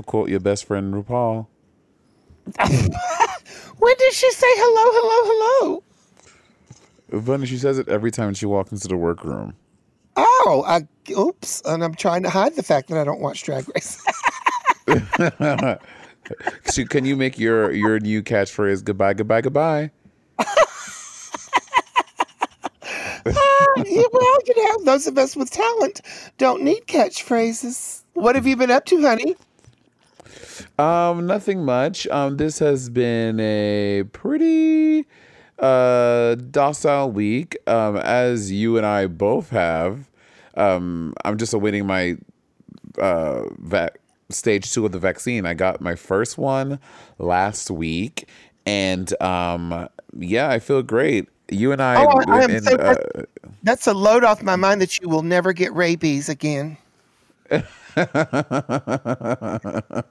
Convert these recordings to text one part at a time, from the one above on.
To quote your best friend RuPaul. When did she say hello, hello, hello? Funny, she says it every time she walks into the workroom. Oh, I, oops. And I'm trying to hide the fact that I don't watch Drag Race. So can you make your your new catchphrase goodbye, goodbye, goodbye? Ah, yeah, well, you know, those of us with talent don't need catchphrases. What have you been up to, honey? Um, nothing much. Um, this has been a pretty uh docile week. Um, as you and I both have. Um, I'm just awaiting my uh vac- stage two of the vaccine. I got my first one last week, and um, yeah, I feel great. You and I, Oh, I- I am so- uh, That's a load off my mind that you will never get rabies again.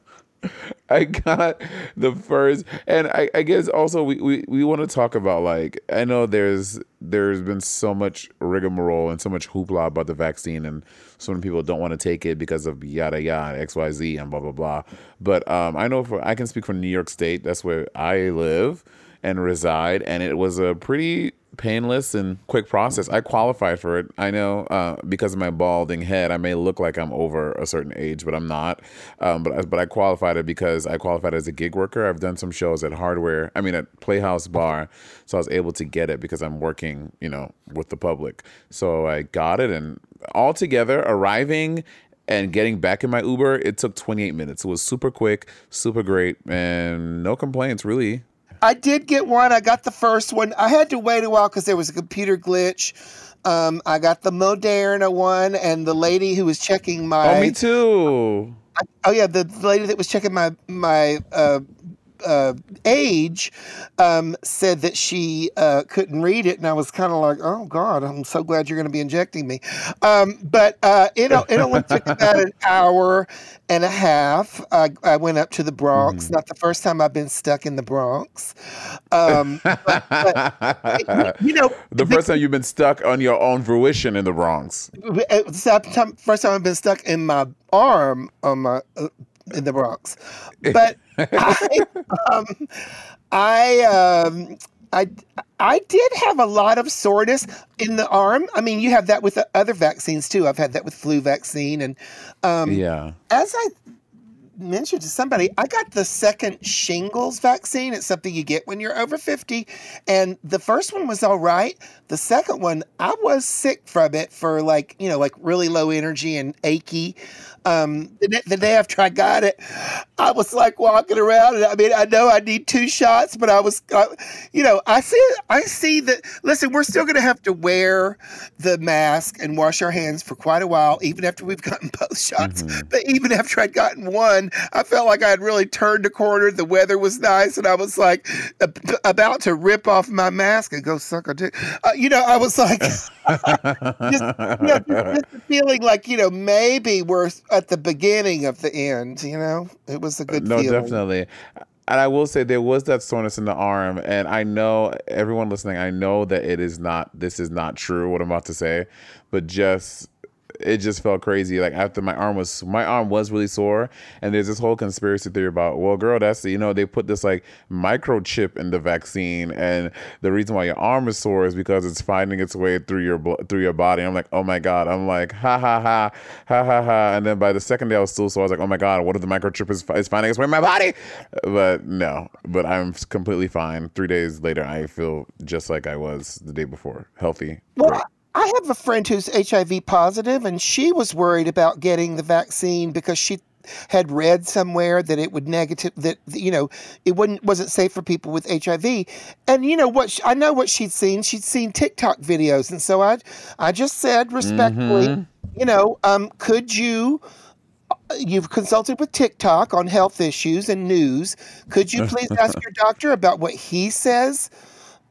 I got the first, and I, I guess also we, we, we want to talk about like I know there's there's been so much rigmarole and so much hoopla about the vaccine, and so many people don't want to take it because of yada yada X Y Z and blah blah blah. But um, I know for I can speak for New York State. That's where I live and reside, and it was a pretty painless and quick process. I qualified for it. I know uh, because of my balding head, I may look like I'm over a certain age, but I'm not. Um, but but I qualified it because I qualified as a gig worker. I've done some shows at Hardware. I mean at Playhouse Bar, so I was able to get it because I'm working, you know, with the public. So I got it, and all together arriving and getting back in my Uber, it took 28 minutes. It was super quick, super great, and no complaints really. I did get one. I got the first one. I had to wait a while because there was a computer glitch. Um, I got the Moderna one, and the lady who was checking my Oh, me too. oh yeah, the lady that was checking my my uh, uh, age um, said that she uh, couldn't read it, and I was kind of like, "Oh God, I'm so glad you're going to be injecting me." Um, but uh, it it only took about an hour and a half. I, I went up to the Bronx. Not the first time I've been stuck in the Bronx. Um, but, but, you know, the first time you've been stuck on your own fruition in the Bronx. it's the time- first time I've been stuck in my arm on my uh, in the Bronx, but I, um, I, um, I, I did have a lot of soreness in the arm. I mean, you have that with the other vaccines too. I've had that with flu vaccine, and um, Yeah. as I mentioned to somebody, I got the second shingles vaccine. It's something you get when you're over 50. And the first one was all right. The second one, I was sick from it for like, you know, like really low energy and achy. Um, the, the day after I got it, I was like walking around, and I mean, I know I need two shots, but I was, uh, you know, I see, I see that. Listen, we're still going to have to wear the mask and wash our hands for quite a while, even after we've gotten both shots. Mm-hmm. But even after I'd gotten one, I felt like I had really turned a corner. The weather was nice, and I was like about to rip off my mask and go suck a dick. Uh, you know, I was like, just, you know, just feeling like you know maybe we're at the beginning of the end. You know, it was a good. No, feeling. definitely. And I will say there was that soreness in the arm, and I know everyone listening. I know that it is not. This is not true. What I'm about to say, but just it just felt crazy. Like after my arm was my arm was really sore, and there's this whole conspiracy theory about well, girl, that's you know they put this like microchip in the vaccine, and the reason why your arm is sore is because it's finding its way through your through your body. I'm like, oh my god. I'm like, ha ha ha ha ha ha. And then by the second day, I was still sore. I was like, oh my god, what if the microchip is, is finding its way in my body? But no, but I'm completely fine. Three days later, I feel just like I was the day before, healthy. Well. I have a friend who's HIV positive, and she was worried about getting the vaccine because she had read somewhere that it would negative that you know it wouldn't wasn't safe for people with HIV, and you know what she, I know what she'd seen. She'd seen TikTok videos, and so I I just said respectfully, mm-hmm. you know, um, could you? Uh, you've consulted with TikTok on health issues and news. Could you please ask your doctor about what he says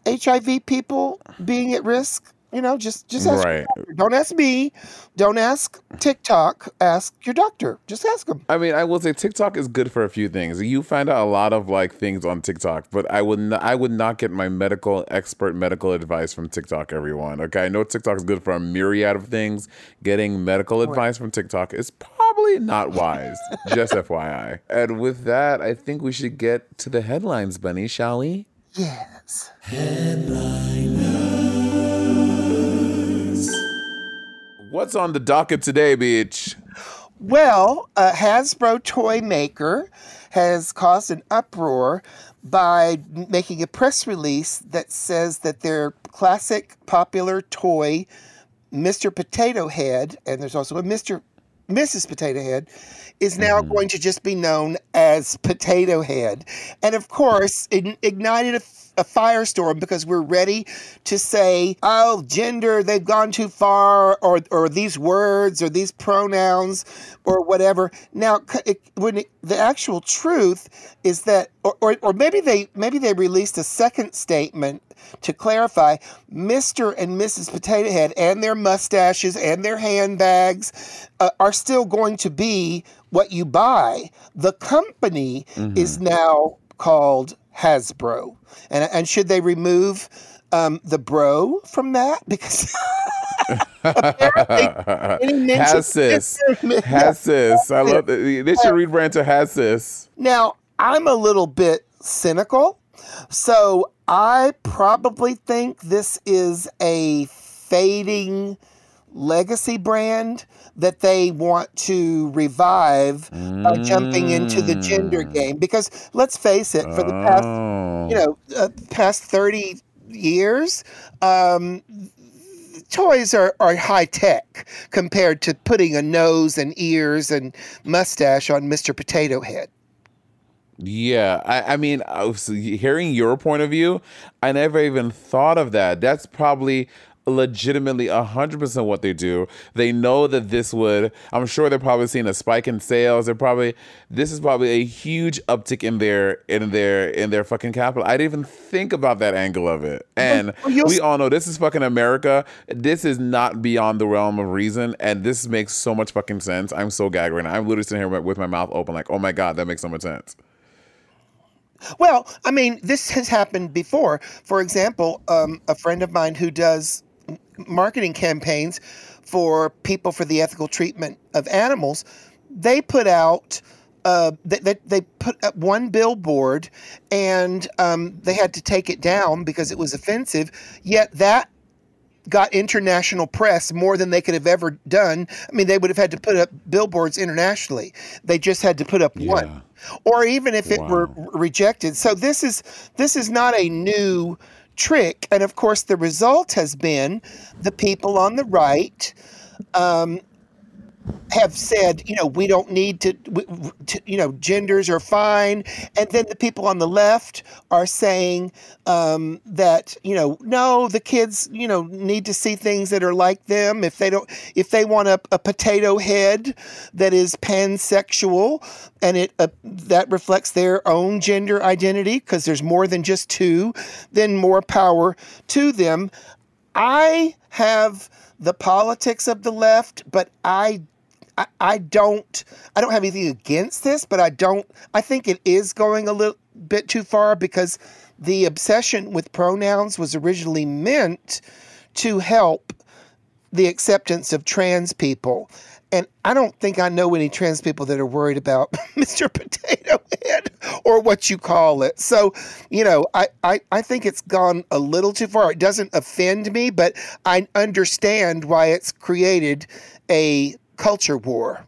HIV people being at risk you know, just just ask. Right. Don't ask me. Don't ask TikTok. Ask your doctor. Just ask them. I mean, I will say TikTok is good for a few things. You find out a lot of like things on TikTok, but I would not, I would not get my medical expert medical advice from TikTok. Everyone, okay? I know TikTok is good for a myriad of things. Getting medical right. advice from TikTok is probably not wise. just FYI. And with that, I think we should get to the headlines, Bunny. Shall we? Yes. Headline. What's on the docket today, Beach? Well, a Hasbro toy maker has caused an uproar by making a press release that says that their classic popular toy, Mr. Potato Head, and there's also a Mr. Mrs. Potato Head, is now mm. going to just be known as Potato Head. And of course, it ignited a a firestorm because we're ready to say, oh, gender, they've gone too far, or, or these words, or these pronouns, or whatever. Now, it, when it, the actual truth is that, or, or, or maybe they maybe they released a second statement to clarify Mr. and Mrs. Potato Head and their mustaches and their handbags uh, are still going to be what you buy. The company mm-hmm. is now called Hasbro. And, and should they remove um, the bro from that? Because Hassis. Hassis. I love it. They should rebrand to Hassis. Now, I'm a little bit cynical. So I probably think this is a fading legacy brand that they want to revive by jumping into the gender mm. game because let's face it for the past you know uh, past 30 years um, toys are, are high tech compared to putting a nose and ears and mustache on Mr. Potato Head. Yeah, I, I mean, hearing your point of view, I never even thought of that. That's probably legitimately 100% what they do. They know that this would, I'm sure they're probably seeing a spike in sales. They're probably, this is probably a huge uptick in their, in their, in their fucking capital. I didn't even think about that angle of it. And we all know this is fucking America. This is not beyond the realm of reason. And this makes so much fucking sense. I'm so gagged right now. I'm literally sitting here with my mouth open, like, oh my God, that makes so much sense. Well, I mean, this has happened before. For example, um, a friend of mine who does marketing campaigns for people for the ethical treatment of animals, they put out uh, they, they, they, put up one billboard and um, they had to take it down because it was offensive. Yet that got international press more than they could have ever done. I mean, they would have had to put up billboards internationally. They just had to put up Yeah. one, or even if it were rejected. So this is this is not a new trick, and of course, the result has been the people on the right um, have said, you know, we don't need to, to, you know, genders are fine. And then the people on the left are saying um, that, you know, no, the kids, you know, need to see things that are like them. If they don't, if they want a, a potato head that is pansexual and it uh, that reflects their own gender identity, because there's more than just two, then more power to them. I have the politics of the left, but I, I don't I don't have anything against this, but I don't I think it is going a little bit too far because the obsession with pronouns was originally meant to help the acceptance of trans people. And I don't think I know any trans people that are worried about Mr. Potato Head or what you call it. So, you know, I, I, I think it's gone a little too far. It doesn't offend me, but I understand why it's created a culture war.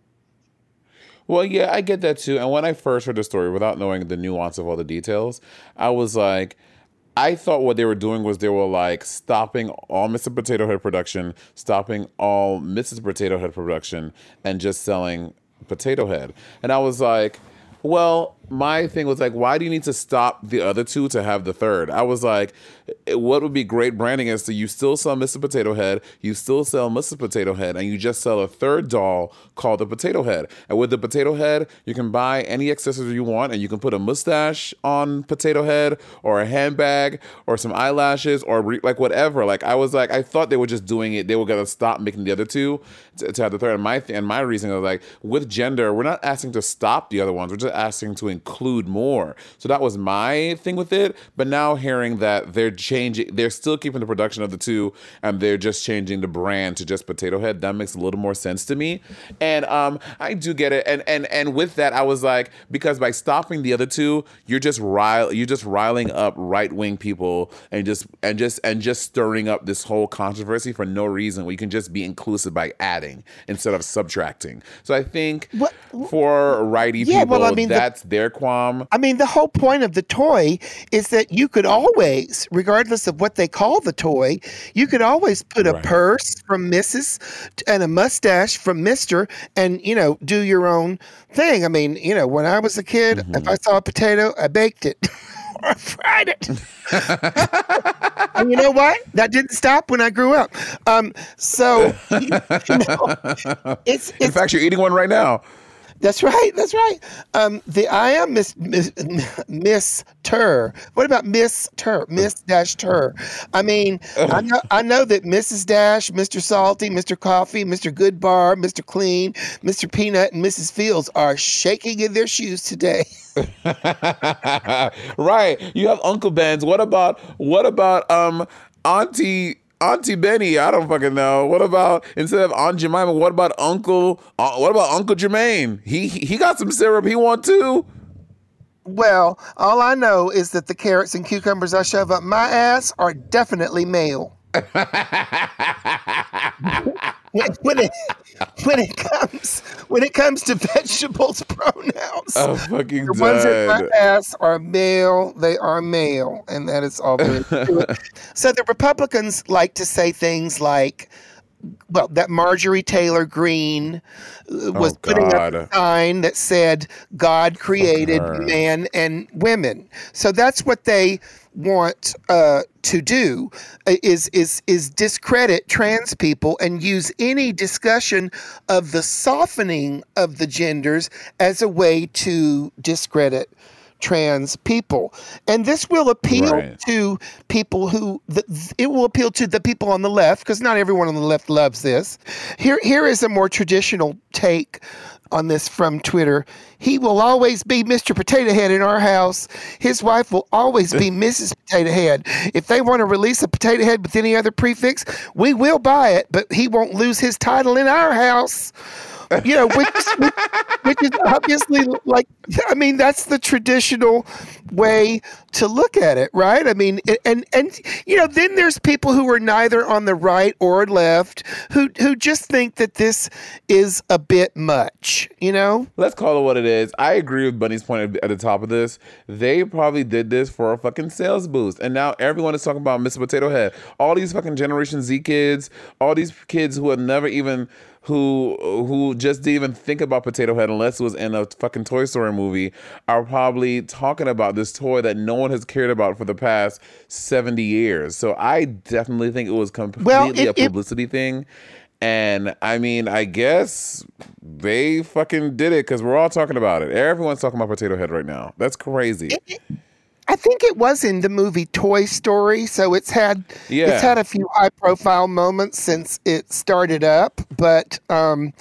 Well, yeah, I get that too. And when I first heard the story, without knowing the nuance of all the details, I was like, I thought what they were doing was they were like stopping all Mr. Potato Head production, stopping all Mrs. Potato Head production, and just selling Potato Head. And I was like, well, my thing was like, why do you need to stop the other two to have the third? I was like, eh, what would be great branding is to you still sell Mr. Potato Head, you still sell Mrs. Potato Head, and you just sell a third doll called the Potato Head. And with the Potato Head, you can buy any accessory you want, and you can put a mustache on Potato Head, or a handbag, or some eyelashes, or re- like whatever. Like I was like, I thought they were just doing it. They were gonna stop making the other two to, to have the third. And my th- and my reasoning was like, with gender, we're not asking to stop the other ones. We're just asking to include more. So that was my thing with it. But now hearing that they're changing, they're still keeping the production of the two, and they're just changing the brand to just Potato Head. That makes a little more sense to me. And um, I do get it. And and and with that, I was like, because by stopping the other two, you're just rile, you're just riling up right wing people and just and just and just stirring up this whole controversy for no reason. Where you can just be inclusive by adding instead of subtracting. So I think What- for righty Yeah, people, well, I mean, the- that's their I mean, the whole point of the toy is that you could always, regardless of what they call the toy, you could always put a Right. purse from Mrs. and a mustache from Mr. and, you know, do your own thing. I mean, you know, when I was a kid, Mm-hmm. if I saw a potato, I baked it or I fried it. and you know what? That didn't stop when I grew up. Um, so, you know, it's, In fact, you're eating one right now. That's right. That's right. Um, the I am Miss Miss, Miss Tur. What about Miss Tur? Miss Dash Tur. I mean, I know I know that Mrs. Dash, Mr. Salty, Mr. Coffee, Mr. Goodbar, Mr. Clean, Mr. Peanut, and Mrs. Fields are shaking in their shoes today. right. You have Uncle Ben's. What about what about um Auntie Auntie Benny? I don't fucking know. What about instead of Aunt Jemima? What about Uncle? Uh, what about Uncle Jermaine? He he got some syrup. He want too. Well, all I know is that the carrots and cucumbers I shove up my ass are definitely male. When, when it when it comes when it comes to vegetables pronouns, Oh fucking the ones in my dead. ass are male. They are male, and that is all there is to it. So the Republicans like to say things like, well, that Marjorie Taylor Greene uh, was Oh, putting up a sign that said God created man and women. So that's what they want uh, to do uh, is is is discredit trans people and use any discussion of the softening of the genders as a way to discredit trans people and this will appeal Right. to people who the, it will appeal to the people on the left because not everyone on the left loves this here here is a more traditional take on this from Twitter. He will always be Mr. Potato Head in our house. His wife will always be Mrs. Potato Head. If they want to release a potato head with any other prefix, we will buy it, but he won't lose his title in our house. You know, which, which, which is obviously like, I mean, that's the traditional way to look at it, right? I mean, and and you know, then there's people who are neither on the right or left who who just think that this is a bit much, you know. Let's call it what it is. I agree with Bunny's point at the top of this. They probably did this for a fucking sales boost, and now everyone is talking about Mr. Potato Head. All these fucking Generation Z kids, all these kids who have never even who who just didn't even think about Potato Head unless it was in a fucking Toy Story movie are probably talking about this toy that no one has cared about for the past 70 years. So I definitely think it was completely Well, it- a it- publicity thing. And I mean, I guess they fucking did it because we're all talking about it. Everyone's talking about Potato Head right now. That's crazy. I think it was in the movie Toy Story, so it's had Yeah. it's had a few high profile moments since it started up. But um,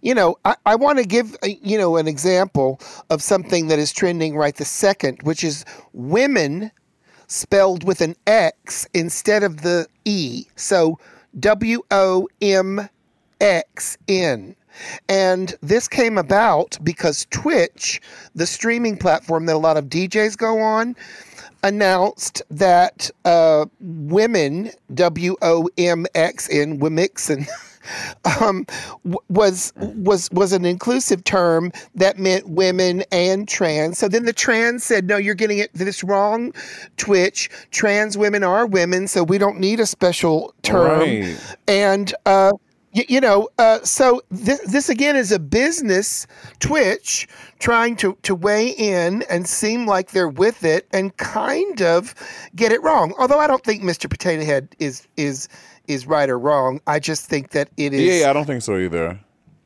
you know, I, I want to give uh, you know an example of something that is trending right the second, which is women spelled with an X instead of the E. So W O M X N. And this came about because Twitch, the streaming platform that a lot of DJs go on, announced that uh, women, W O M X N, Wimixen, um, was was was an inclusive term that meant women and trans. So then the trans said, "No, you're getting it this wrong." Twitch, trans women are women, so we don't need a special term. Right. And uh, y- you know, uh, so this this again is a business, Twitch, trying to to weigh in and seem like they're with it and kind of get it wrong. Although I don't think Mr. Potato Head is is is right or wrong. I just think that it is Yeah, I don't think so either.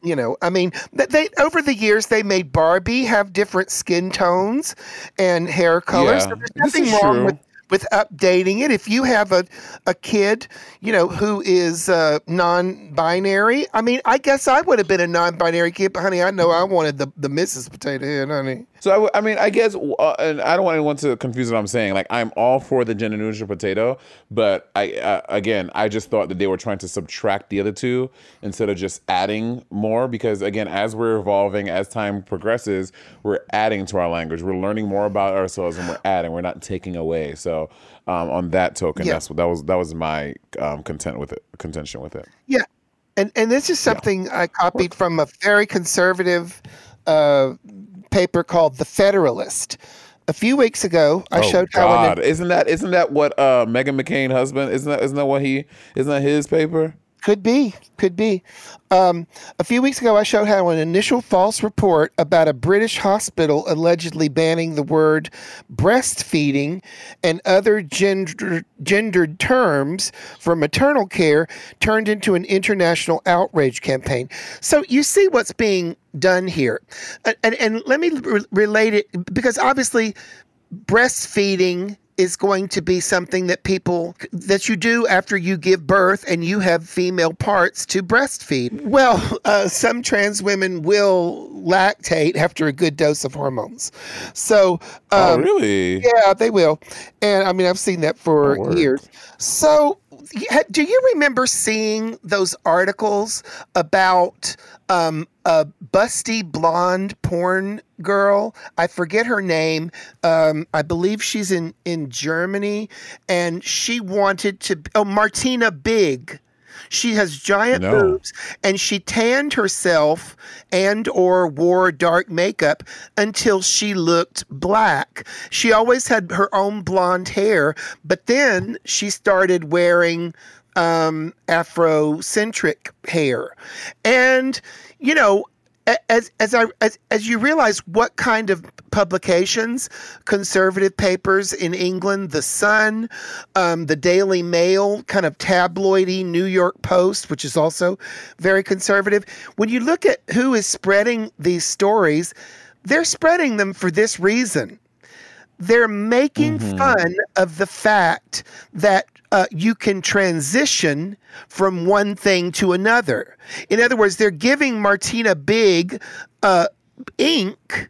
you know i mean they over the years they made barbie have different skin tones and hair colors Yeah, so there's this nothing is wrong true. with with updating it. If you have a, a kid you know who is uh, non-binary i mean i guess i would have been a non-binary kid but honey i know i wanted the, the mrs potato head honey So I, w- I mean, I guess, uh, and I don't want anyone to confuse what I'm saying. Like, I'm all for the gender neutral potato, but I, uh, again, I just thought that they were trying to subtract the other two instead of just adding more. Because again, as we're evolving, as time progresses, we're adding to our language. We're learning more about ourselves, and we're adding. We're not taking away. So, um, on that token, Yeah. that's what that was. That was my um, content with it. Contention with it. Yeah, and and this is something I copied from a very conservative uh, paper called The Federalist. A few weeks ago, I showed how an Oh, God, isn't that isn't that what uh, Meghan McCain husband? Isn't that isn't that what he? Isn't that his paper? Could be, could be. Um, a few weeks ago, I showed how an initial false report about a British hospital allegedly banning the word breastfeeding and other gender, gendered terms for maternal care turned into an international outrage campaign. So you see what's being done here. And, and, and let me re- relate it because obviously breastfeeding is going to be something that people that you do after you give birth and you have female parts to breastfeed. Well, uh, some trans women will lactate after a good dose of hormones. So, oh, um, really? yeah, they will. And I mean, I've seen that for Oh, years. So, do you remember seeing those articles about um, a busty blonde porn girl? I forget her name. Um, I believe she's in, in Germany. And she wanted to, oh, Martina Big. She has giant No. boobs and she tanned herself and or wore dark makeup until she looked black. She always had her own blonde hair, but then she started wearing um, Afrocentric hair. And, you know, as as I as, as you realize what kind of publications, conservative papers in England, The Sun, um, the Daily Mail, kind of tabloidy New York Post, which is also very conservative. When you look at who is spreading these stories, they're spreading them for this reason they're making fun of the fact that uh, you can transition from one thing to another. In other words, they're giving Martina Big uh, ink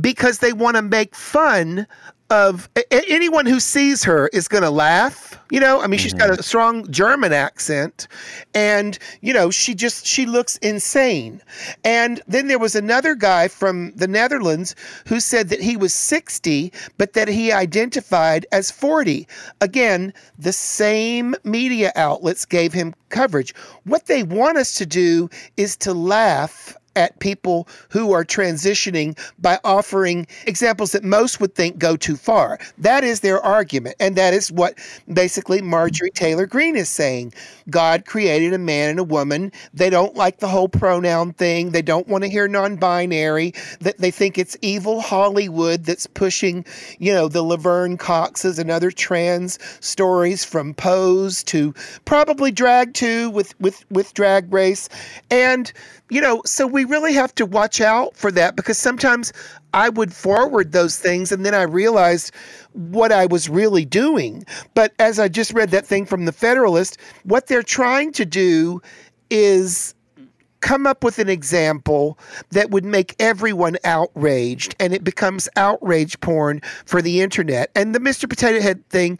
because they want to make fun of a- anyone who sees her is going to laugh. You know, I mean, she's got a mm-hmm. strong German accent, and you know, she just she looks insane. And then there was another guy from the Netherlands who said that he was 60, but that he identified as 40. Again, the same media outlets gave him coverage. What they want us to do is to laugh at people who are transitioning by offering examples that most would think go too far. That is their argument. And that is what basically Marjorie Taylor Greene is saying. God created a man and a woman. They don't like the whole pronoun thing. They don't want to hear non binary. That they think it's evil Hollywood that's pushing, you know, the Laverne Coxes and other trans stories from Pose to probably drag too with with with drag race. And you know, so we really have to watch out for that because sometimes I would forward those things and then I realized what I was really doing. But as I just read that thing from the Federalist, what they're trying to do is come up with an example that would make everyone outraged and it becomes outrage porn for the internet. And the Mr. Potato Head thing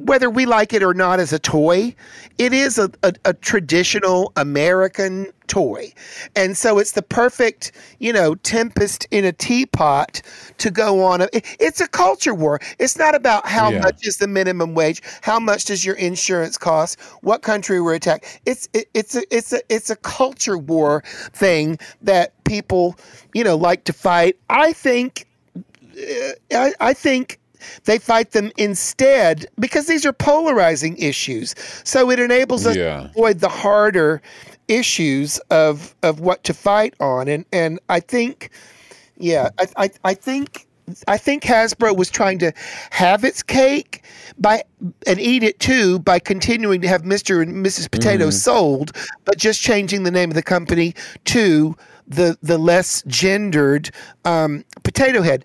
whether we like it or not as a toy, it is a, a, a, traditional American toy. And so it's the perfect, you know, tempest in a teapot to go on. A, it's a culture war. It's not about how Yeah. much is the minimum wage, how much does your insurance cost, what country we're attacked. It's it, it's a it's a it's a culture war thing that people, you know, like to fight. I think uh, I, I think they fight them instead because these are polarizing issues. So it enables us Yeah. to avoid the harder issues of of what to fight on. And and I think, yeah, I I, I think. I think Hasbro was trying to have its cake by and eat it too by continuing to have Mr. and Mrs. Potato sold, but just changing the name of the company to the the less gendered um, Potato Head.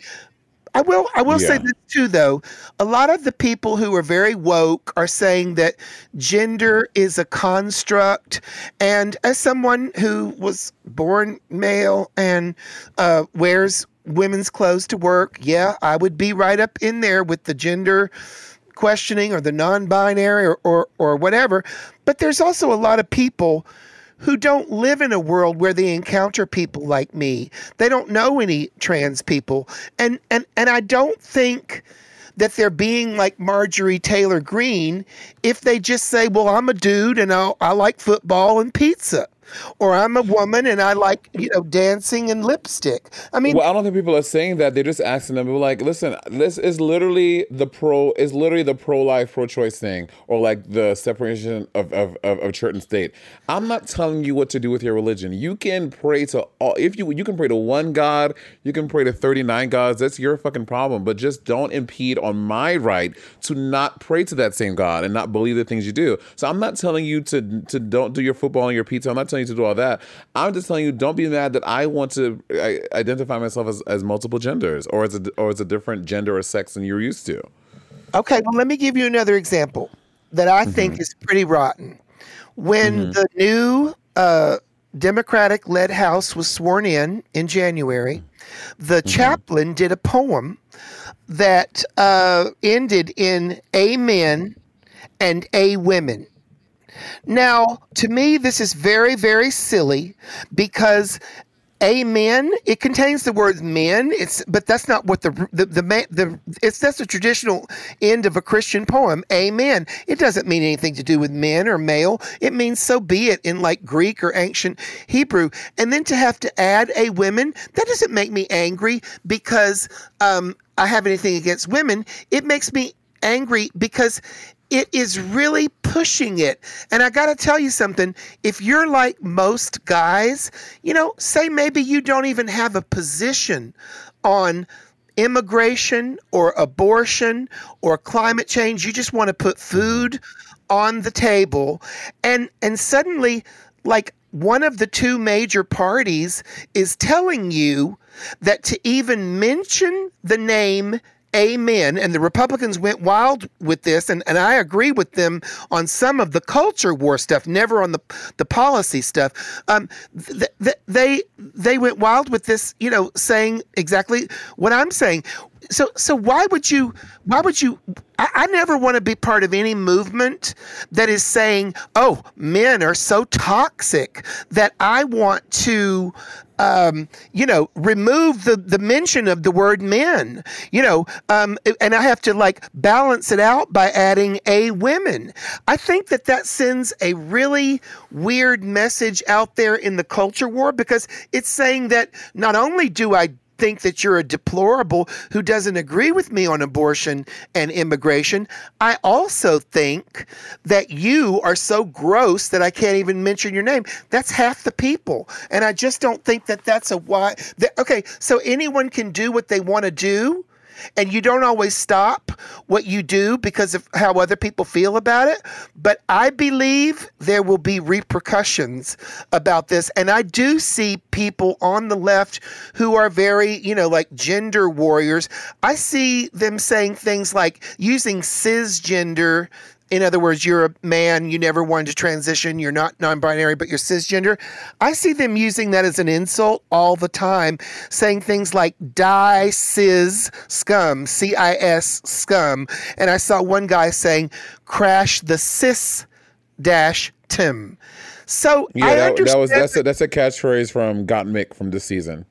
I will I will say this too though. A lot of the people who are very woke are saying that gender is a construct and as someone who was born male and uh, wears women's clothes to work, yeah, I would be right up in there with the gender questioning or the non-binary or, or or whatever. But there's also a lot of people who don't live in a world where they encounter people like me. They don't know any trans people. And and and I don't think that they're being like Marjorie Taylor Greene if they just say, "Well, I'm a dude and I I like football and pizza." Or I'm a woman and I like, you know, dancing and lipstick. I mean, Well, I don't think people are saying that. They're just asking them. Like, listen, this is literally the pro is literally the pro life, pro choice thing, or like the separation of, of, of, of church and state. I'm not telling you what to do with your religion. You can pray to all if you you can pray to one God, you can pray to 39 gods. That's your fucking problem. But just don't impede on my right to not pray to that same God and not believe the things you do. So I'm not telling you to to don't do your football and your pizza. I'm not telling you to do all that. I'm just telling you don't be mad that I want to I, identify myself as, as multiple genders or as a or as a different gender or sex than you're used to. Okay, well, let me give you another example that I think is pretty rotten. When the new uh, Democratic led House was sworn in in January, the chaplain did a poem that uh, ended in Amen and A women. Now, to me, this is very, very silly because amen it contains the word men. It's but that's not what the the the, the it's that's the traditional end of a christian poem amen. It doesn't mean anything to do with men or male. It means so be it in like greek or ancient hebrew. And then to have to add a women that doesn't make me angry because um i have anything against women. It makes me angry because it is really pushing it. And I got to tell you something. If you're like most guys, you know, say maybe you don't even have a position on immigration or abortion or climate change, you just want to put food on the table and and suddenly like one of the two major parties is telling you that to even mention the name Amen. And the Republicans went wild with this, and, and I agree with them on some of the culture war stuff, never on the the policy stuff. Um, th- th- they they went wild with this, you know, saying exactly what I'm saying. So so why would you why would you I, I never want to be part of any movement that is saying oh men are so toxic that i want to um, you know, remove the, the mention of the word men, you know, um, and I have to like balance it out by adding a women. I think that that sends a really weird message out there in the culture war because it's saying that not only do I think that you're a deplorable who doesn't agree with me on abortion and immigration. I also think that you are so gross that I can't even mention your name. That's half the people. And I just don't think that that's a why. That, okay, so anyone can do what they want to do and you don't always stop what you do because of how other people feel about it. But I believe there will be repercussions about this. And I do see people on the left who are very, you know, like gender warriors. I see them saying things like using cisgender in other words, you're a man, you never wanted to transition, you're not non binary, but you're cisgender. I see them using that as an insult all the time, saying things like die cis scum, C I S scum. And I saw one guy saying crash the cis dash Tim. So Yeah, that, that was that's a, that's a catchphrase from Gottmik from this season.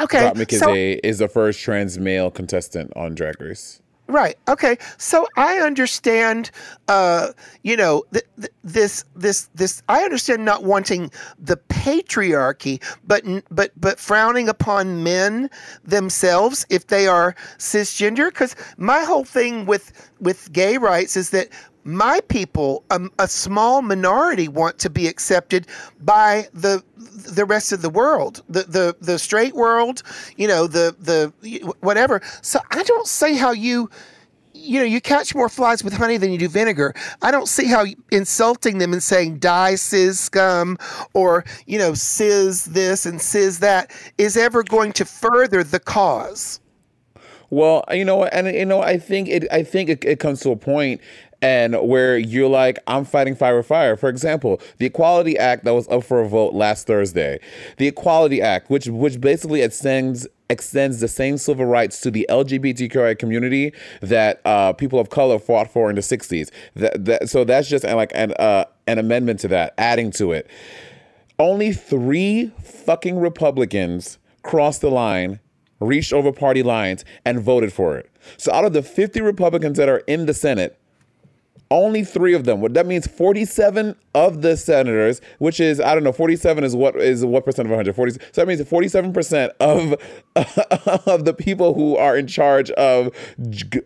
okay. Gottmik is so- a is the first trans male contestant on Drag Race. Right. Okay. So I understand. Uh, you know, th- th- this, this, this. I understand not wanting the patriarchy, but but but frowning upon men themselves if they are cisgender. Because my whole thing with with gay rights is that my people, a small minority, want to be accepted by the the rest of the world, the the the straight world, you know, the the whatever. So I don't see how you you know, you catch more flies with honey than you do vinegar. I don't see how insulting them and saying die cis scum or, you know, cis this and cis that is ever going to further the cause. Well, you know, and you know, I think it. I think it, it comes to a point, and where you're like, I'm fighting fire with fire. For example, the Equality Act that was up for a vote last Thursday, the Equality Act, which which basically extends extends the same civil rights to the LGBTQI community that uh, people of color fought for in the '60s. That, that so that's just like an uh, an amendment to that, adding to it. Only three fucking Republicans crossed the line, reached over party lines, and voted for it. So out of the 50 Republicans that are in the Senate, only three of them. What that means, 47 of the senators, which is I don't know, 47 is what is what percent of 100? 40. So that means 47 percent of of the people who are in charge of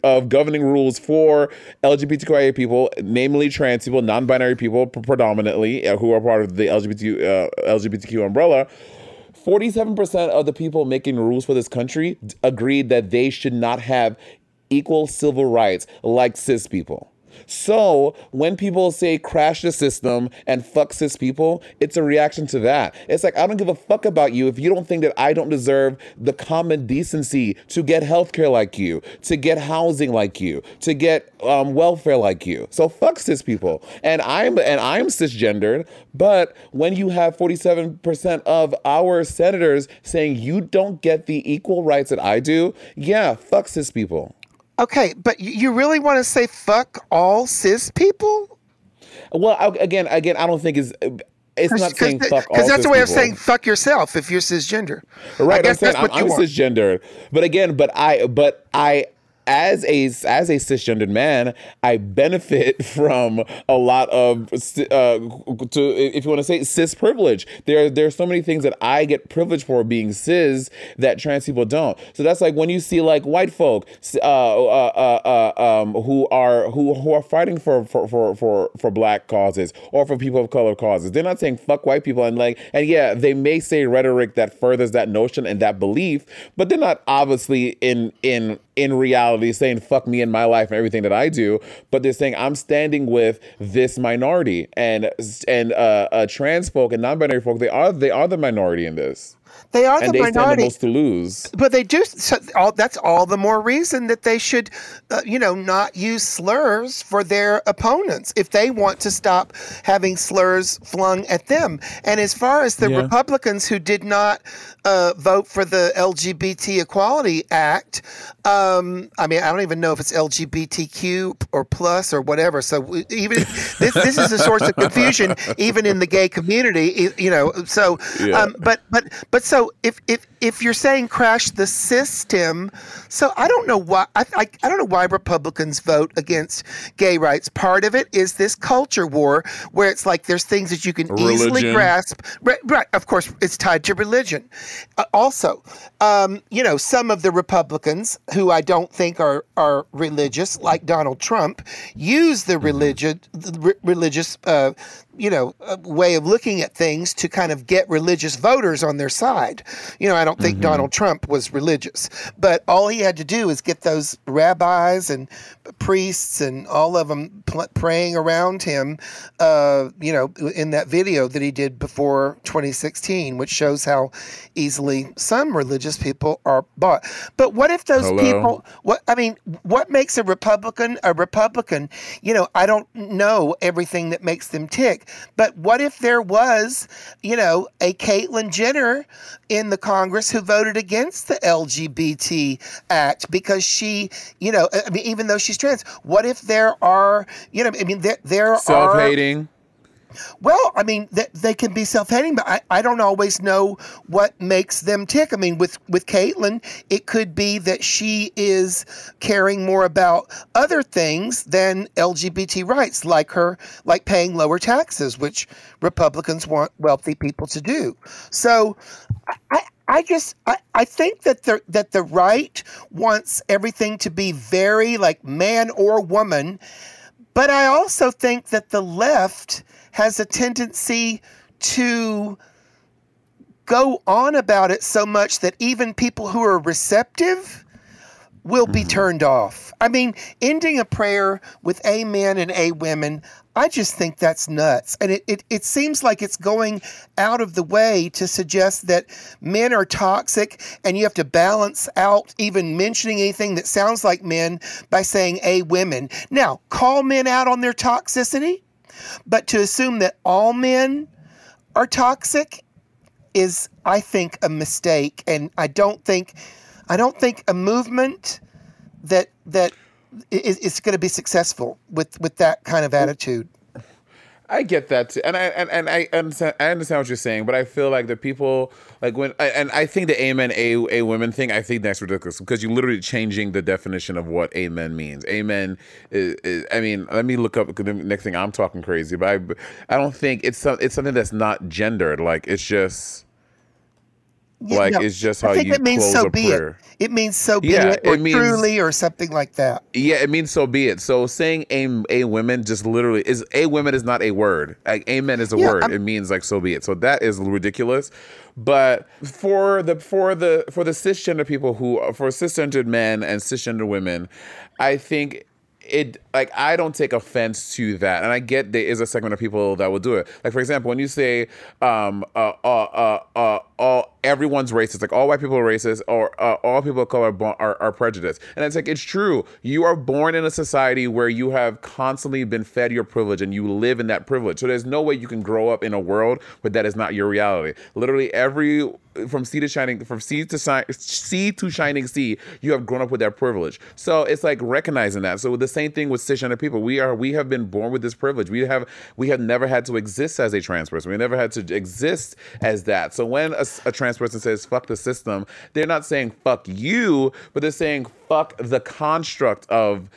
of governing rules for LGBTQIA people, namely trans people, non-binary people, predominantly uh, who are part of the LGBT uh, LGBTQ umbrella. 47% of the people making rules for this country agreed that they should not have equal civil rights like cis people. So when people say crash the system and fuck cis people, it's a reaction to that. It's like, I don't give a fuck about you if you don't think that I don't deserve the common decency to get healthcare like you, to get housing like you, to get um, welfare like you. So fuck cis people. And I'm and I'm cisgendered, but when you have 47% of our senators saying you don't get the equal rights that I do, yeah, fuck cis people. Okay, but you really want to say fuck all cis people? Well, I, again, again, I don't think it's it's not saying fuck all Because that's cis a way of saying fuck yourself if you're cisgender. right. I I'm guess saying that's I'm, what you I'm want. cisgendered, but again, but I, but I. As a as a cisgendered man, I benefit from a lot of uh, to if you want to say cis privilege. There there's so many things that I get privilege for being cis that trans people don't. So that's like when you see like white folk uh, uh, uh, uh, um, who are who who are fighting for for, for for for black causes or for people of color causes. They're not saying fuck white people and like and yeah, they may say rhetoric that furthers that notion and that belief, but they're not obviously in in in reality saying fuck me in my life and everything that I do, but they're saying I'm standing with this minority and and uh, uh trans folk and non-binary folk they are they are the minority in this. They are and the they stand the minority. most to lose. But they do. So all, that's all the more reason that they should, uh, you know, not use slurs for their opponents if they want to stop having slurs flung at them. And as far as the Yeah. Republicans who did not uh, vote for the LGBT Equality Act, um, I mean, I don't even know if it's LGBTQ or plus or whatever. So even this, this is a source of confusion, even in the gay community. You know, so Yeah. um, but but but so if if if you're saying crash the system, so I don't know why I, I I don't know why Republicans vote against gay rights. Part of it is this culture war where it's like there's things that you can easily grasp. Right, right. Of course, it's tied to religion. Uh, also, um, you know, some of the Republicans who I don't think are are religious, like Donald Trump, use the religion the re- religious. Uh, you know, way of looking at things to kind of get religious voters on their side. You know, I don't think Donald Trump was religious, but all he had to do is get those rabbis and priests and all of them pl- praying around him, uh, you know, in that video that he did before 2016, which shows how easily some religious people are bought. But what if those Hello? people, what, I mean, what makes a Republican a Republican? You know, I don't know everything that makes them tick, but what if there was, you know, a Caitlyn Jenner in the Congress who voted against the LGBT Act because she, you know, I mean, even though she's trans, what if there are, you know, I mean, there there are Self-hating. Well, I mean, th- they can be self-hating, but I, I don't always know what makes them tick. I mean, with with Caitlyn, it could be that she is caring more about other things than LGBT rights, like her, like paying lower taxes, which Republicans want wealthy people to do. So, I. I just I, I think that the that the right wants everything to be very like man or woman but I also think that the left has a tendency to go on about it so much that even people who are receptive will be mm-hmm. turned off. I mean, ending a prayer with amen and a women, I just think that's nuts. And it, it, it seems like it's going out of the way to suggest that men are toxic and you have to balance out even mentioning anything that sounds like men by saying a women. Now, call men out on their toxicity, but to assume that all men are toxic is I think a mistake and I don't think I don't think a movement that that is, is going to be successful with with that kind of attitude. I get that too, and I and, and I understand. I understand what you're saying, but I feel like the people like when and I think the amen a a women thing. I think that's ridiculous because you're literally changing the definition of what amen means. Amen is, is I mean, let me look up the next thing I'm talking crazy, but I I don't think it's it's something that's not gendered. Like it's just Like it's just I how think you it means close so a be prayer. it. It means so be Yeah, it, or it means- truly, or something like that. Yeah, it means so be it. So saying a a women just literally is a women is not a word. Like amen is a Yeah, word. I'm- it means like so be it. So that is ridiculous. But for the for the for the cisgender people who for cisgendered men and cisgender women, I think it like I don't take offense to that, and I get there is a segment of people that will do it. Like for example, when you say um uh uh uh, uh all everyone's racist, like all white people are racist, or uh, all people of color are, are are prejudiced, and it's like it's true. You are born in a society where you have constantly been fed your privilege, and you live in that privilege. So there's no way you can grow up in a world where that is not your reality. Literally every from sea to shining from sea to shi- sea to shining sea you have grown up with that privilege. So it's like recognizing that. So the same thing with cisgender people. We are we have been born with this privilege. We have we have never had to exist as a trans person. We never had to exist as that. So when a, a trans person says fuck the system they're not saying fuck you but they're saying fuck the construct of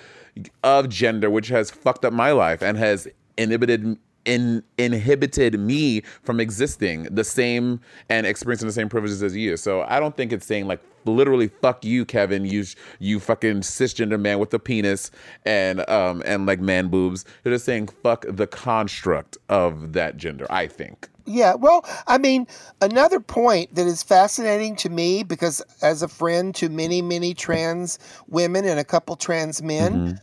of gender which has fucked up my life and has inhibited in, inhibited me from existing the same and experiencing the same privileges as you. So I don't think it's saying like literally fuck you, Kevin. You you fucking cisgender man with a penis and um and like man boobs. They're just saying fuck the construct of that gender. I think. Yeah, well, I mean, another point that is fascinating to me because as a friend to many, many trans women and a couple trans men,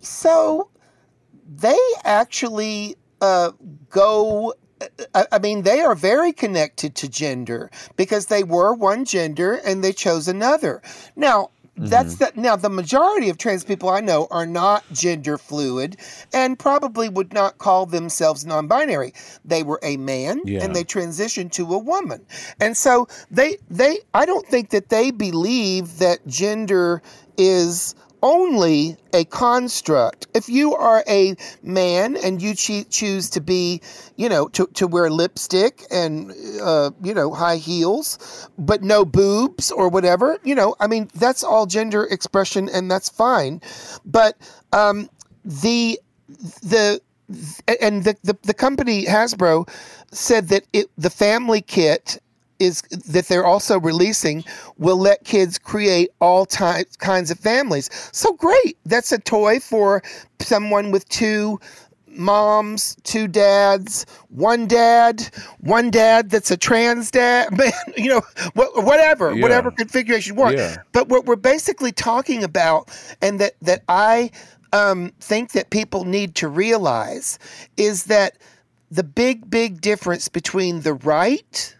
so they actually uh, go I, I mean, they are very connected to gender because they were one gender and they chose another. Now, that's Mm-hmm. that. Now, the majority of trans people I know are not gender fluid and probably would not call themselves non binary. They were a man Yeah. and they transitioned to a woman. And so they, they, I don't think that they believe that gender is only a construct. If you are a man and you choose to be, you know, to, to wear lipstick and, uh, you know, high heels, but no boobs or whatever, you know, I mean, that's all gender expression and that's fine. But um, the, the, and the, the, the company Hasbro said that it, the family kit is that they're also releasing will let kids create all ty- kinds of families. So great. That's a toy for someone with two moms, two dads, one dad, one dad that's a trans dad, man, you know, whatever, Yeah. whatever configuration you want. Yeah. But what we're basically talking about, and that that I um, think that people need to realize, is that the big, big difference between the right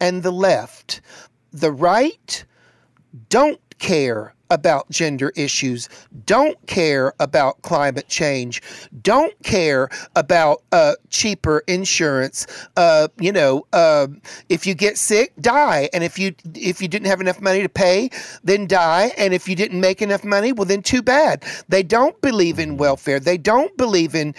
and the left, the right don't care about gender issues, don't care about climate change, don't care about uh, cheaper insurance. Uh, you know, uh, if you get sick, die, and if you if you didn't have enough money to pay, then die, and if you didn't make enough money, well, then too bad. They don't believe in welfare. They don't believe in.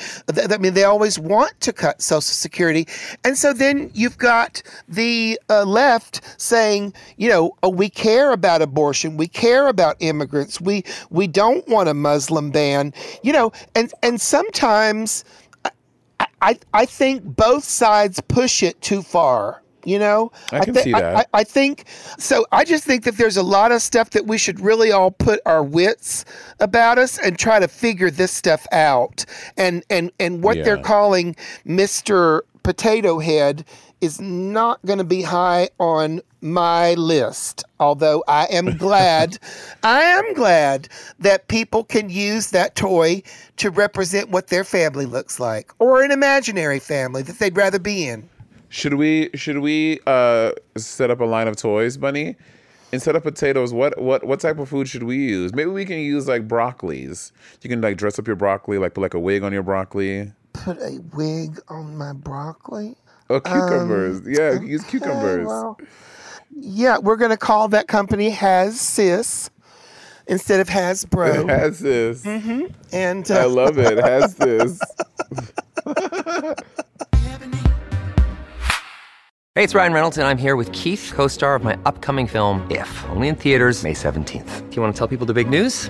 I mean, they always want to cut Social Security, and so then you've got the uh, left saying, you know, oh, we care about abortion, we care about immigrants, we we don't want a Muslim ban, you know, and and sometimes I I, I think both sides push it too far. You know, I can thi- see that. I, I think so. I just think that there's a lot of stuff that we should really all put our wits about us and try to figure this stuff out. And and and what they're calling Mister Potato Head is not going to be high on my list. Although I am glad, I am glad that people can use that toy to represent what their family looks like, or an imaginary family that they'd rather be in. Should we should we uh set up a line of toys, Bunny? Instead of potatoes, what what what type of food should we use? Maybe we can use like broccolis. You can like dress up your broccoli, like put like a wig on your broccoli. Put a wig on my broccoli. Oh, cucumbers. yeah, you use Okay, cucumbers. well, yeah, we're gonna call that company Has Sis instead of Hasbro, Has this. and I uh, love it. Has Sis. Hey, it's Ryan Reynolds, and I'm here with Keith, co star of my upcoming film, If, only in theaters, May 17th. Do you want to tell people the big news?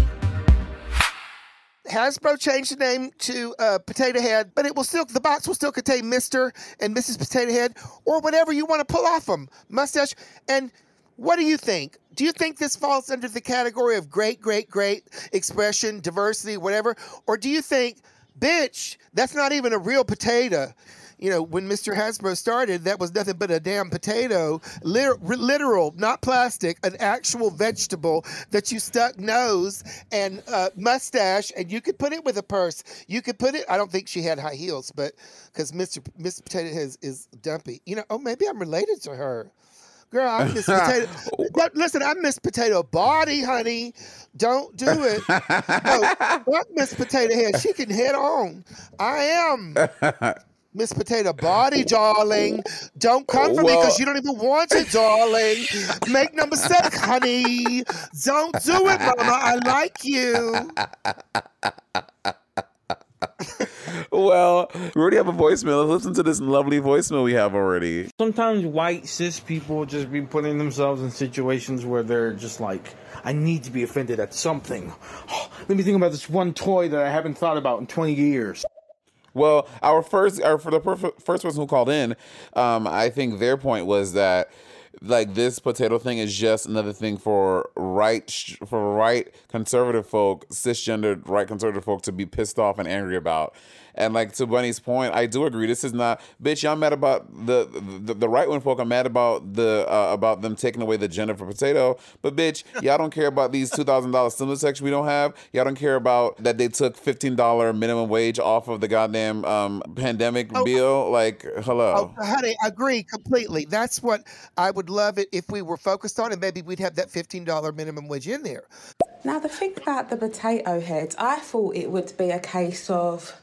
Hasbro changed the name to uh, Potato Head, but it will still the box will still contain Mister and Mrs. Potato Head or whatever you want to pull off them mustache. And what do you think? Do you think this falls under the category of great, great, great expression, diversity, whatever, or do you think, bitch, that's not even a real potato? You know, when Mr. Hasbro started, that was nothing but a damn potato, lit- literal, not plastic, an actual vegetable that you stuck nose and uh, mustache, and you could put it with a purse. You could put it. I don't think she had high heels, but because Mr. Mr. Potato Head is, dumpy. You know, oh, maybe I'm related to her. Girl, I'm Miss Potato. But listen, I'm Miss Potato Body, honey. Don't do it. No, fuck Miss Potato Head. She can head on. I am. Miss Potato Body, darling. Don't come oh, for me because you don't even want it, darling. Make number six, honey. Don't do it, mama. I like you. well, we already have a voicemail. Let's listen to this lovely voicemail we have already. Sometimes white cis people just be putting themselves in situations where they're just like, I need to be offended at something. let me think about this one toy that I haven't thought about in 20 years. Well, our first, our for the first person who called in, um, I think their point was that like this potato thing is just another thing for right for right conservative folk, cisgendered right conservative folk to be pissed off and angry about. And like to Bunny's point, I do agree. This is not, bitch. Y'all mad about the the, the right wing folk are mad about the uh, about them taking away the gender for potato. But bitch, y'all don't care about these two thousand dollars stimulus checks we don't have. Y'all don't care about that they took fifteen dollar minimum wage off of the goddamn um, pandemic bill. Like, hello. Oh, honey, I agree completely. That's what I would love it if we were focused on, and maybe we'd have that fifteen dollar minimum wage in there. Now, the thing about the potato heads, I thought it would be a case of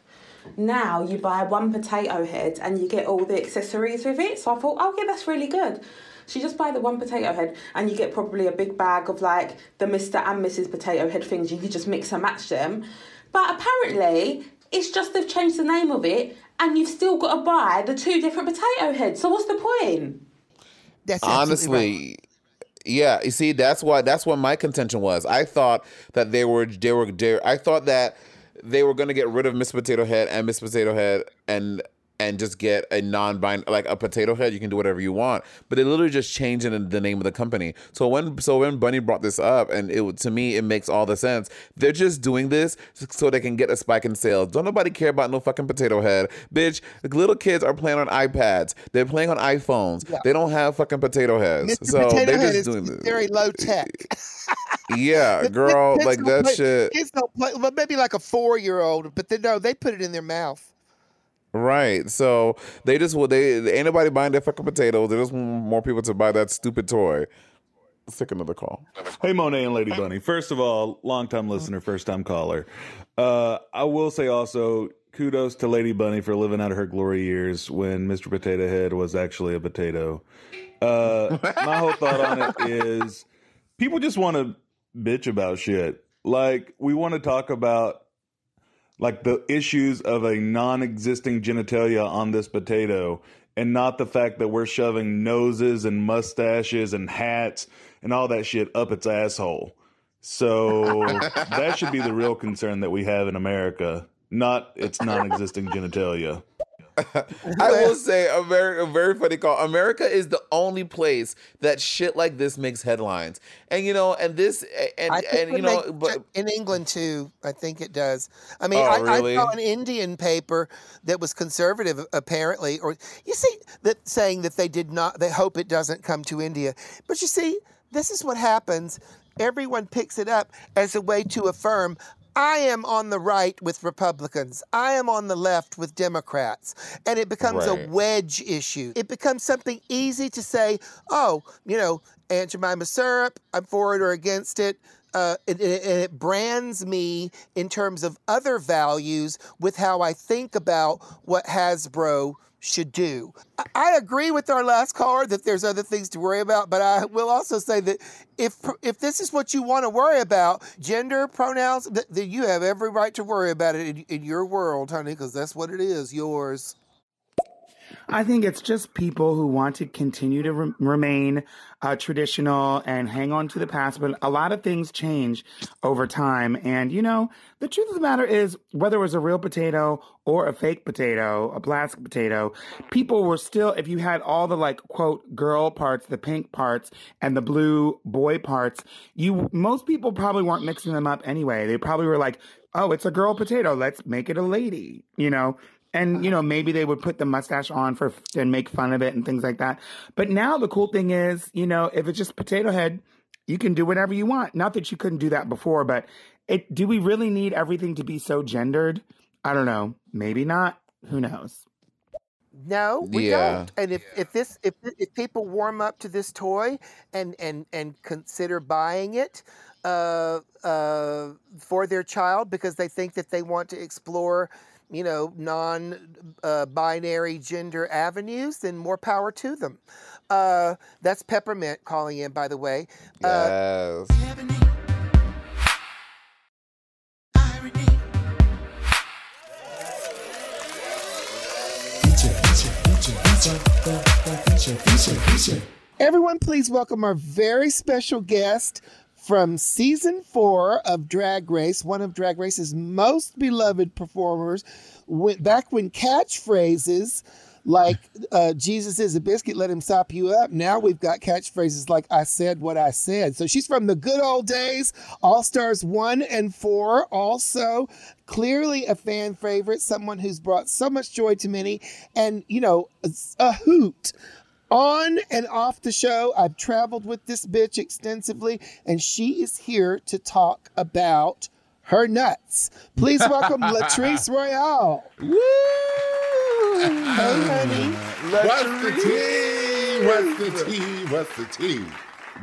now you buy one potato head and you get all the accessories with it. So I thought, oh, yeah, that's really good. So you just buy the one potato head and you get probably a big bag of like the Mr. and Mrs. potato head things. You could just mix and match them. But apparently, it's just they've changed the name of it and you've still got to buy the two different potato heads. So what's the point? That's absolutely honestly yeah you see that's why that's what my contention was i thought that they were they were they, i thought that they were going to get rid of miss potato head and miss potato head and and just get a non-bind like a potato head you can do whatever you want. But they literally just changing the- the name of the company. So when so when bunny brought this up and it to me it makes all the sense. They're just doing this so they can get a spike in sales. Don't nobody care about no fucking potato head. Bitch the little kids are playing on ipads. They're playing on iphones. They don't have fucking potato heads. Mr. so Potato they're just doing this. very low tech. yeah girl Kids like that play- shit Kids don't play, well, maybe like a four year old, but then no, they put it in their mouth. Right. So they just will. they ain't nobody buying their fucking potatoes. They just want more people to buy that stupid toy. Let's take another call. Hey, Monet and Lady Bunny. First of all, long time listener, first time caller. Uh, I will say also kudos to Lady Bunny for living out of her glory years when Mr. Potato Head was actually a potato. Uh, my whole thought on it is people just want to bitch about shit. Like, we want to talk about like the issues of a non-existing genitalia on this potato and not the fact that we're shoving noses and mustaches and hats and all that shit up its asshole. So that should be the real concern that we have in America, not its non-existing genitalia. I will say a very a very funny call. America is the only place that shit like this makes headlines. And you know, and this and and you know, make- but in England too, I think it does. I mean, Oh, I, really? I saw an Indian paper that was conservative, apparently, or you see that saying that they did not, they hope it doesn't come to India. But you see, this is what happens. Everyone picks it up as a way to affirm. I am on the right with Republicans. I am on the left with Democrats. And it becomes Right. a wedge issue. It becomes something easy to say, oh, you know, Aunt Jemima syrup, I'm for it or against it. Uh, and, it brands me in terms of other values with how I think about what Hasbro should do. I- agree with our last caller that there's other things to worry about, but I will also say that if if this is what you want to worry about, gender pronouns, th- then you have every right to worry about it in, in your world, honey, because that's what it is, yours. I think it's just people who want to continue to re- remain uh, traditional and hang on to the past. But a lot of things change over time. And, you know, the truth of the matter is, whether it was a real potato or a fake potato, a plastic potato, people were still, if you had all the like, quote, girl parts, the pink parts, and the blue boy parts, you, most people probably weren't mixing them up anyway. They probably were like, oh, it's a girl potato. Let's make it a lady, you know? And you know, maybe they would put the mustache on for and make fun of it and things like that. But now the cool thing is, you know, if it's just potato head, you can do whatever you want. Not that you couldn't do that before, but it do we really need everything to be so gendered? I don't know. Maybe not. Who knows? No, we Yeah. don't. And if, if this if if people warm up to this toy and and and consider buying it uh, uh, for their child because they think that they want to explore, you know, non uh, binary gender avenues, then more power to them. Uh, that's Peppermint calling in, by the way. Uh, yes. Everyone, please welcome our very special guest from season four of Drag Race, one of Drag Race's most beloved performers. Went back when catchphrases like uh, Jesus is a biscuit, let him sop you up. Now we've got catchphrases like I said what I said. So she's from the good old days, All Stars 1 and 4. Also, clearly a fan favorite, someone who's brought so much joy to many, and, you know, a hoot on and off the show. I've traveled with this bitch extensively, and she is here to talk about her nuts. Please welcome Latrice Royale. Woo! Hey, honey. What's the tea? What's the tea? What's the tea?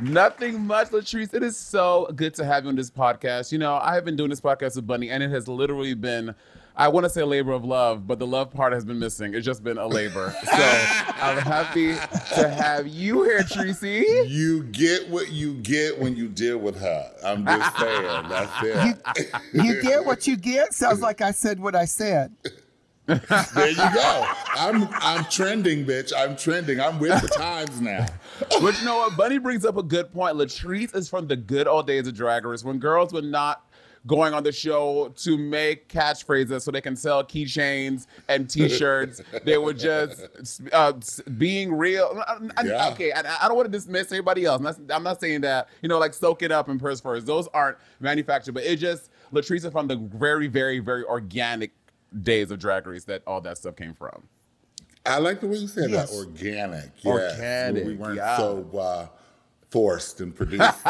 Nothing much, Latrice. It is so good to have you on this podcast. You know, I have been doing this podcast with Bunny, and it has literally been, I want to say a labor of love, but the love part has been missing. It's just been a labor. so I'm happy to have you here, Tracy. You get what you get when you deal with her. I'm just saying. That's it. You get what you get. Sounds like I said what I said. there you go. I'm I'm trending, bitch. I'm trending. I'm with the times now. But you know what? Bunny brings up a good point. Latrice is from the good old days of Drag Race when girls were not going on the show to make catchphrases so they can sell keychains and T-shirts. they were just uh, being real. I- Yeah. Okay, I, I don't want to dismiss anybody else. I'm not, I'm not saying that you know, like soak it up and purse first. Those aren't manufactured, but it just Latrice is from the very, very, very organic days of Drag Race that all that stuff came from. I like the way you said Yes. that. Organic. Yes. Where Organic, we weren't yeah. so uh, forced and produced.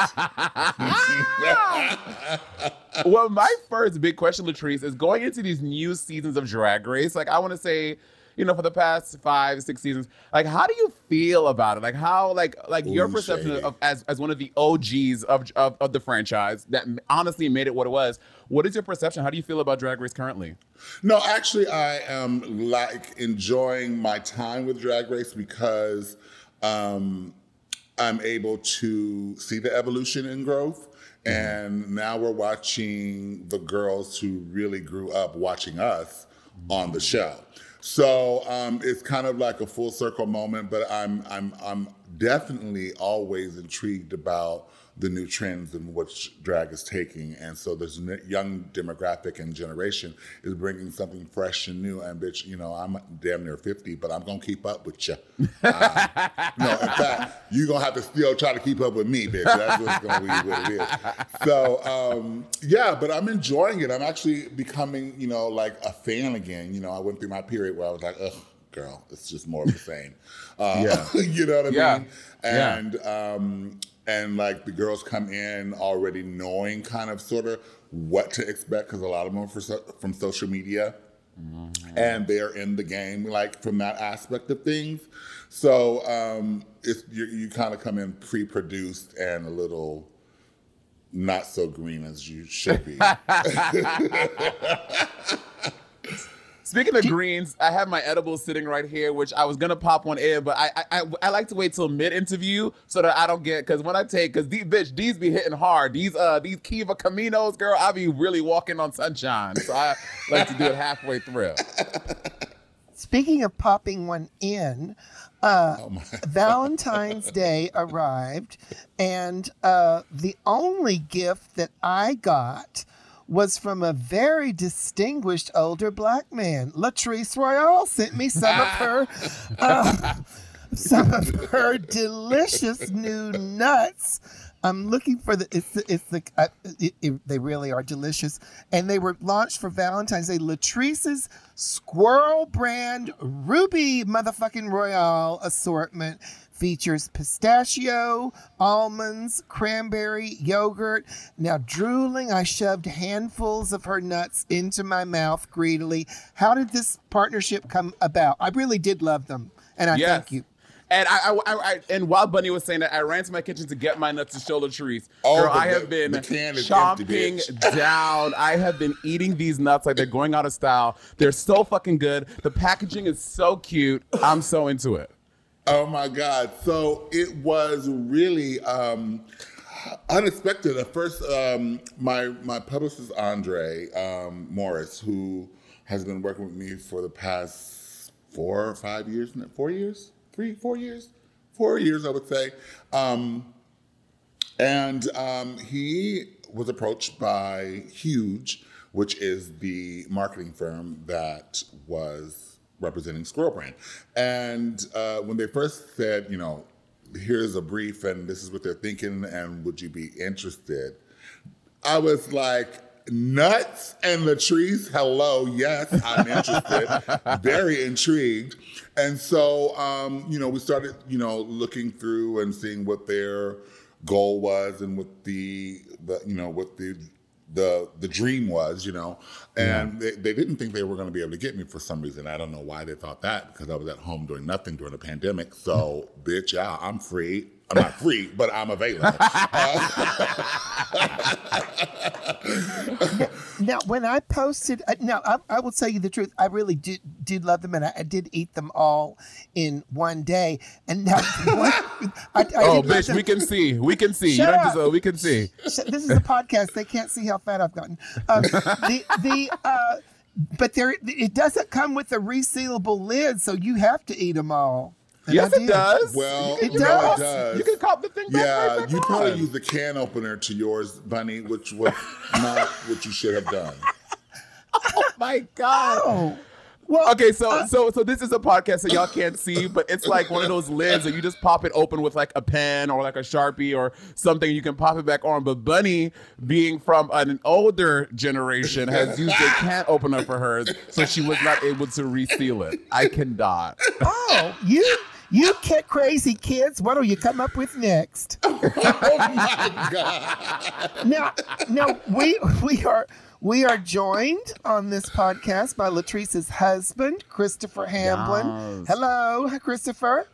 well, my first big question, Latrice, is going into these new seasons of Drag Race. Like, I want to say, you know, for the past five, six seasons, like, how do you feel about it? Like, how, like, like your perception shady. of as as one of the OGs of, of of the franchise that honestly made it what it was. What is your perception? How do you feel about Drag Race currently? No, actually, I am like enjoying my time with Drag Race because um, I'm able to see the evolution and growth. And now we're watching the girls who really grew up watching us on the show. So um, it's kind of like a full circle moment, but I'm I'm I'm definitely always intrigued about the new trends and which drag is taking. And so this young demographic and generation is bringing something fresh and new. And bitch, you know, I'm damn near 50, but I'm gonna keep up with you. Uh, no, in fact, you're gonna have to still try to keep up with me, bitch. That's what's gonna be what it is. So um, yeah, but I'm enjoying it. I'm actually becoming, you know, like a fan again. You know, I went through my period where I was like, ugh, girl, it's just more of the same. Uh, Yeah. you know what I Yeah. mean? Yeah. And um, and like the girls come in already knowing kind of sort of what to expect because a lot of them are for so, from social media and they're in the game like from that aspect of things. So um, it's you, you kind of come in pre-produced and a little not so green as you should be. Speaking of greens, I have my edibles sitting right here, which I was gonna pop one in, but I I, I, I like to wait till mid interview so that I don't get because when I take because these bitch these be hitting hard. These uh these Kiva Caminos, girl, I be really walking on sunshine. So I like to do it halfway through. Speaking of popping one in, uh, Valentine's Day arrived, and uh, the only gift that I got was from a very distinguished older black man. Latrice Royale sent me some of her, uh, some of her delicious new nuts. I'm looking for the. It's the. It's the. Uh, it, it- they really are delicious, and they were launched for Valentine's Day. Latrice's Squirrel Brand Ruby Motherfucking Royale assortment features pistachio, almonds, cranberry, yogurt. Now, drooling, I shoved handfuls of her nuts into my mouth greedily. How did this partnership come about? I really did love them, and I Yes. thank you. And I, I, I, I- and while Bunny was saying that, I ran to my kitchen to get my nuts to show Latrice. Oh, Girl, I have been the can is empty, chomping down. I have been eating these nuts like they're going out of style. They're so fucking good. The packaging is so cute. I'm so into it. Oh my God. So it was really um, unexpected. At first, um, my, my publicist, Andre um, Morris, who has been working with me for the past four or five years, four years, three, four years, four years, I would say. Um, and um, he was approached by Huge, which is the marketing firm that was representing Squirrel Brand. And uh, when they first said, you know, here's a brief and this is what they're thinking, and would you be interested? I was like, nuts and the trees. hello, yes, I'm interested, very intrigued. And so, um, you know, we started, you know, looking through and seeing what their goal was and what the, the you know, what the the the dream was, you know, and they, they didn't think they were going to be able to get me for some reason. I don't know why they thought that because I was at home doing nothing during the pandemic. So, mm-hmm. bitch, yeah, I'm free. I'm not free, but I'm available. now, when I posted, uh, now I, I will tell you the truth. I really did did love them, and I, I did eat them all in one day. And now, I, I oh, bitch, we can see. We can see. Shut you up. uh, we can see. This is a podcast. They can't see how fat I've gotten. Um, the the uh, but there it doesn't come with a resealable lid, so you have to eat them all. And Yes, I it does. Well, It you know does. it does. You can cop the thing Yeah, right back you probably on. used the can opener to yours, Bunny, which was not what you should have done. Oh my god. Oh. Well, Okay, so uh, so so this is a podcast that y'all can't see, but it's like one of those lids that you just pop it open with like a pen or like a sharpie or something. You can pop it back on. But Bunny, being from an older generation, has used a can opener for hers, so she was not able to reseal it. I cannot. oh, you you kid crazy kids. What will you come up with next? oh my God. now, now we we are we are joined on this podcast by Latrice's husband, Christopher Hamblin. Yes. Hello, Christopher.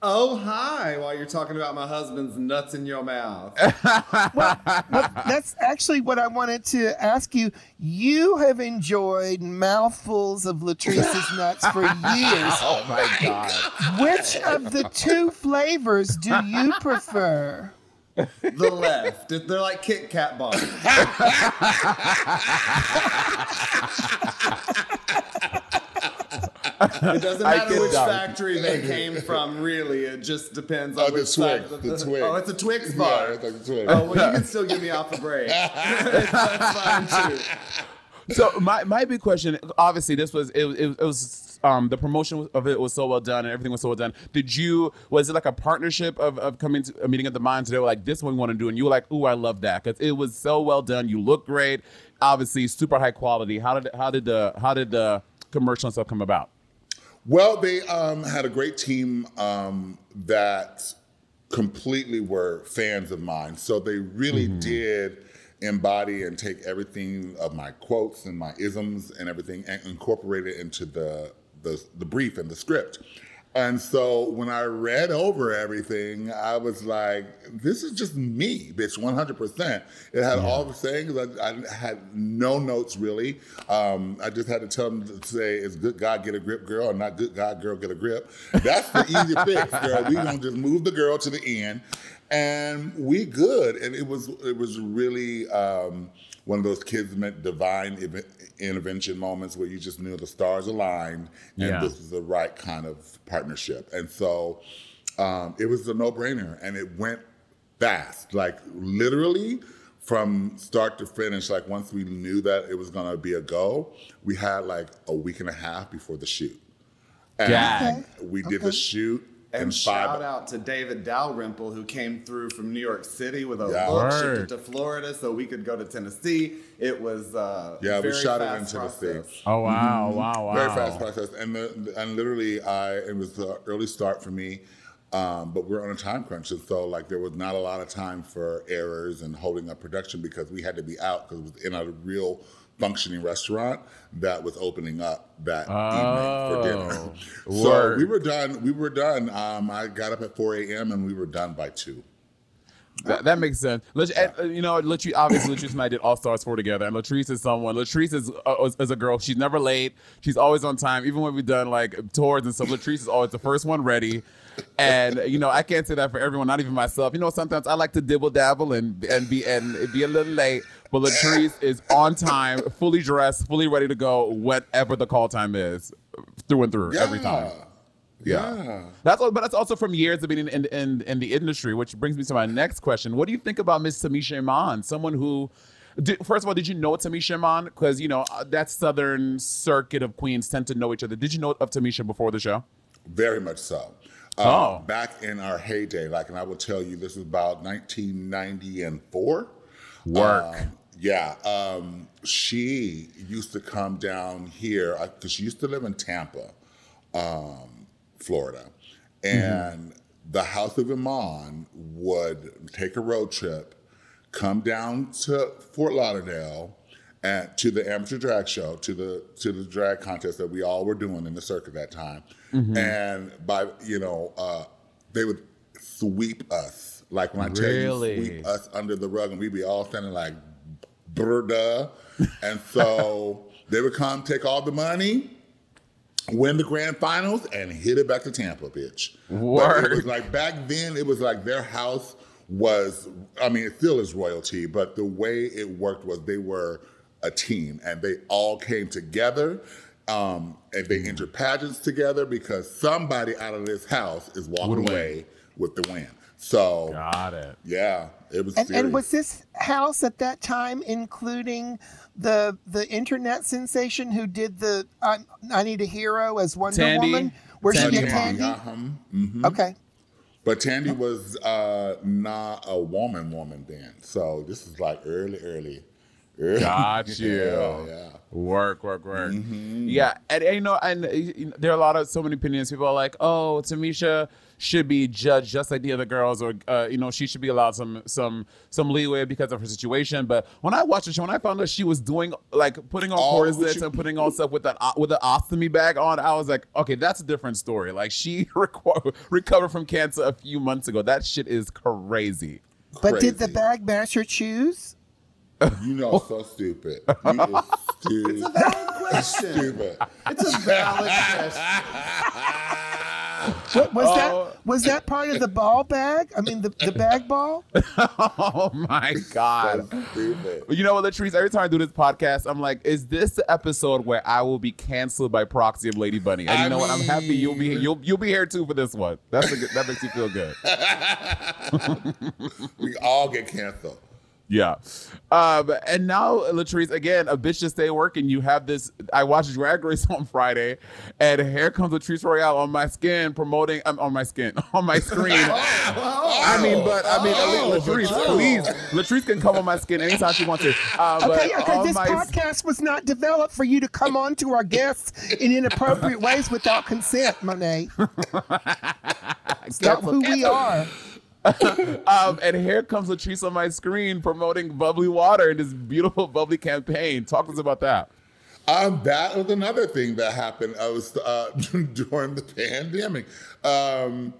Oh, hi, while you're talking about my husband's nuts in your mouth. Well, that's actually what I wanted to ask you. You have enjoyed mouthfuls of Latrice's nuts for years. Oh my god. Which of the two flavors do you prefer? the left. They're like Kit Kat bars. It doesn't matter which factory they came from, really. It just depends on Oh, the which. Twix, of the Twix. Oh, it's a Twix Yeah, bar. it's like a. Oh, well, you can still give me off a break. That's fine, too. So my, my big question, obviously, this was it, it, it was um, the promotion of it was so well done and everything was so well done. Did you was it like a partnership of, of coming to a meeting of the mines? They were like, this one we want to do, and you were like, ooh, I love that because it was so well done. You look great, obviously super high quality. How did how did the how did the commercial stuff come about? Well, they um, had a great team um, that completely were fans of mine. So they really did embody and take everything of my quotes and my isms and everything and incorporate it into the, the, the brief and the script. And so when I read over everything, I was like, this is just me, bitch, 100%. It had all the sayings. I, I had no notes really. Um, I just had to tell them to say, is good God get a grip, girl, or not good God, girl, get a grip. That's the easy fix, girl. We gonna just move the girl to the end and we good. And it was, it was really um, one of those kids meant divine ev- intervention moments where you just knew the stars aligned and Yeah. this was the right kind of partnership. And so um, it was a no brainer and it went fast, like literally from start to finish. Like once we knew that it was going to be a go, we had like a week and a half before the shoot. And Gag. we did the shoot in And five. shout out to David Dalrymple, who came through from New York City with a Yeah. book, shipped it to Florida so we could go to Tennessee. It was uh, Yeah, we very shot it in Tennessee. process. Oh wow, wow, wow! Very fast process, and the, and literally, I it was the early start for me, um, but we're on a time crunch, and so like there was not a lot of time for errors and holding up production because we had to be out because it was in a real functioning restaurant that was opening up that evening for dinner. Oh, so word. we were done. We were done. Um, I got up at 4 a.m. and we were done by two. That, that makes sense. Lat- and, uh, you know, Latrice, obviously, Latrice and I did All Stars 4 together. And Latrice is someone, Latrice is, uh, is a girl. She's never late. She's always on time. Even when we've done like tours and stuff, Latrice is always the first one ready. And, you know, I can't say that for everyone, not even myself. You know, sometimes I like to dibble dabble and, and, be, and be a little late. But Latrice is on time, fully dressed, fully ready to go, whatever the call time is, through and through, every time. Yeah. Yeah. That's all, but that's also from years of being in, in, in, in the industry, which brings me to my next question. What do you think about Miss Tamisha Iman, someone who Did, first of all, did you know Tamisha Iman? Because you know uh, that southern circuit of queens tend to know each other. Did you know of Tamisha before the show? Very much so. Uh, Oh. Back in our heyday, like, and I will tell you, this was about 1994. Work. Um, yeah. Um, she used to come down here because she used to live in Tampa, um, Florida. And the House of Iman would take a road trip, come down to Fort Lauderdale, and to the amateur drag show, to the to the drag contest that we all were doing in the circuit that time. Mhm. And by you know, uh, they would sweep us. Like when I tell you sweep us under the rug, and we'd be all standing like brda. And so they would come take all the money, win the grand finals, and hit it back to Tampa, bitch. But it was like back then, it was like their house was, I mean, it still is royalty, but the way it worked was they were a team and they all came together. Um, and they entered pageants together because somebody out of this house is walking away with the win. So got it. Yeah, it was. And, and was this house at that time including the the internet sensation who did the I, I Need a Hero as Wonder Tandi? Woman? Where she Tandi, Tandi? uh-huh, mhm. Okay. But Tandi was uh, not a woman woman then. So this is like early, early. early. Got you. yeah, yeah. Work, work, work. Mm-hmm. Yeah, and, and, you know, and uh, you know, there are a lot of so many opinions. People are like, "Oh, Tamisha should be judged just like the other girls, or uh, you know, she should be allowed some some some leeway because of her situation." But when I watched the show, when I found out she was doing like putting on Oh, corsets she- and putting on stuff with that uh, with the ostomy bag on, I was like, "Okay, that's a different story." Like she reco- recovered from cancer a few months ago. That shit is crazy. But did the bag match her shoes? You know, so stupid. You stupid. It's a valid question. Stupid. It's a valid question. What, was Oh. that was that part of the ball bag? I mean the, the bag ball? oh my god. You know what, Latrice? Every time I do this podcast, I'm like, is this the episode where I will be canceled by proxy of Lady Bunny? And you I know what? I'm happy you'll be you'll you'll be here too for this one. That's a good, that makes you feel good. we all get canceled. Yeah. Um, and now, Latrice, again, a bitch to stay working. You have this. I watched Drag Race on Friday, and here comes Latrice Royale on my skin promoting. Um, on my skin, on my screen. I mean, but I mean, Oh, Latrice, oh. please, Latrice can come on my skin anytime she wants to. Uh, Okay, okay, on this my podcast was not developed for you to come on to our guests in inappropriate ways without consent, Monet. It's not who we are. um, and here comes Latrice on my screen promoting bubly water in this beautiful bubly campaign. Talk to us about that. Um, that was another thing that happened. I was uh, during the pandemic. Um,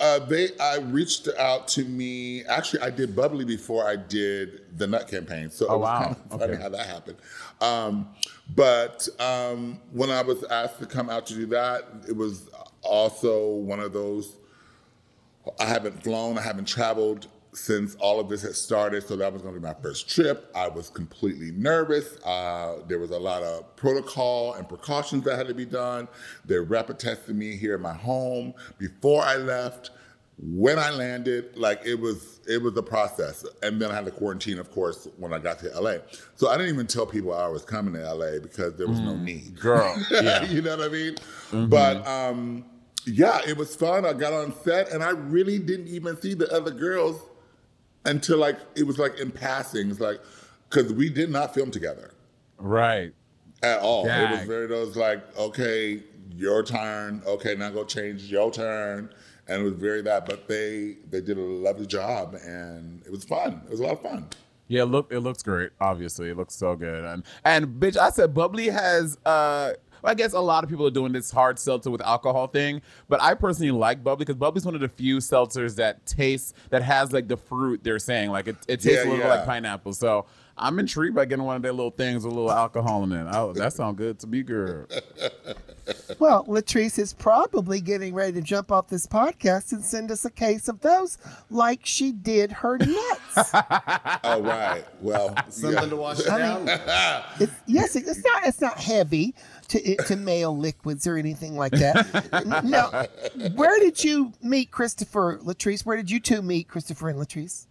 uh, they I reached out to me. Actually, I did bubly before I did the nut campaign. So Oh, it was wow. kind of funny Okay. how that happened. Um, but um, when I was asked to come out to do that, it was also one of those. I haven't flown, I haven't traveled since all of this had started, so that was going to be my first trip. I was completely nervous. Uh, there was a lot of protocol and precautions that had to be done. They rapid tested me here at my home before I left. When I landed, like it was, it was a process, and then I had to quarantine, of course, when I got to LA. So I didn't even tell people I was coming to LA because there was no need, girl. Yeah. you know what I mean? Mhm. But um, yeah, it was fun. I got on set, and I really didn't even see the other girls until like it was like in passing. It's like because we did not film together Right. at all. It was Dang. very those like okay, your turn. Okay, now go change your turn. And it was very that, but they they did a lovely job, and it was fun. It was a lot of fun. Yeah, look, it looks great. Obviously, it looks so good. And and bitch, I said bubly has. uh I guess a lot of people are doing this hard seltzer with alcohol thing, but I personally like bubly because bubly's one of the few seltzers that tastes that has like the fruit they're saying, like it, it tastes Yeah, a little yeah. like pineapple. So I'm intrigued by getting one of their little things with a little alcohol in it. Oh, that sounds good to me, girl. Well, Latrice is probably getting ready to jump off this podcast and send us a case of those like she did her nuts. All right. well, Something to wash it down. It's, yes, it's not. It's not heavy to to male liquids or anything like that. now, where did you meet Christopher Latrice? Where did you two meet Christopher and Latrice?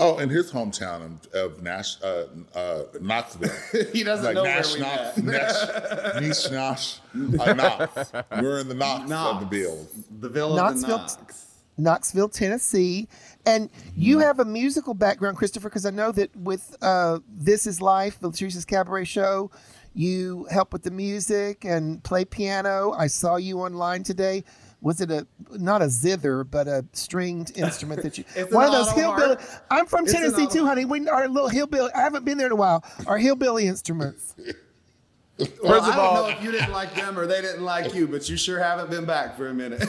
Oh, in his hometown of, of Nash, uh, uh, Knoxville. He doesn't like know where we Knox, met. Nash, Niche, Nosh, uh, Knox. We're in the Knox, of the Bills. The Ville Knoxville, of the Knox. Knoxville, Tennessee. And you have a musical background, Christopher, because I know that with uh, This Is Life, the Latrice's Cabaret Show, you help with the music and play piano. I saw you online today. Was it a not a zither, but a stringed instrument that you? One of those hillbilly. harp. I'm from It's Tennessee too, honey. We our little hillbilly. I haven't been there in a while. Our hillbilly instruments. Well, First I of don't all- know if you didn't like them or they didn't like you, but you sure haven't been back for a minute.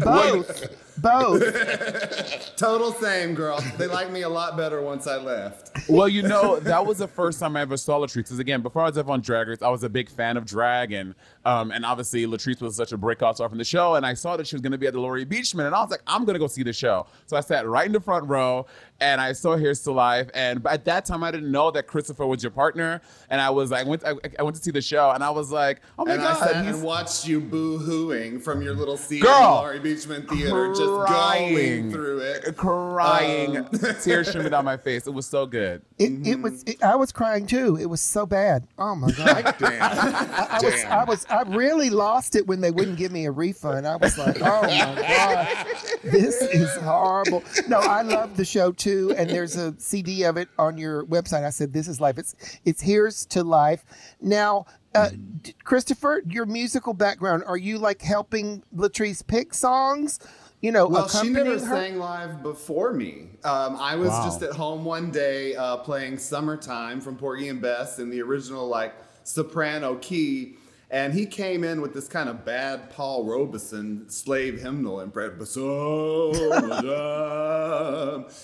Both, both. Total same, girl. They liked me a lot better once I left. well, you know, that was the first time I ever saw Latrice. Because again, before I was ever on Drag Race, I was a big fan of drag, and um, and obviously Latrice was such a breakout star from the show. And I saw that she was going to be at the Laurie Beechman, and I was like, I'm going to go see the show. So I sat right in the front row, and I saw Here's to Life. And at that time, I didn't know that Christopher was your partner, and I was like, I went, I, I went to see the show, and I was like, oh my and god, I sat and watched you boo-hooing from your little seat Girl! in the Laurie Beechman Theater, just going through it. crying, Um, tears streaming down my face. It was so good. It, it was. It, I was crying too. It was so bad. Oh my god. Damn. I, I was, Damn. I was, I really lost it when they wouldn't give me a refund. I was like, oh my god, this is horrible. No, I love the show too, and there's a CD of it on your website. I said, this is life. It's, it's here's to life. Now, uh, Christopher, your musical background, are you like helping Latrice pick songs? You know, Well, she never her? sang live before me. Um, I was Wow. just at home one day uh, playing "Summertime" from Porgy and Bess in the original like soprano key, and he came in with this kind of bad Paul Robeson slave hymnal and Basson,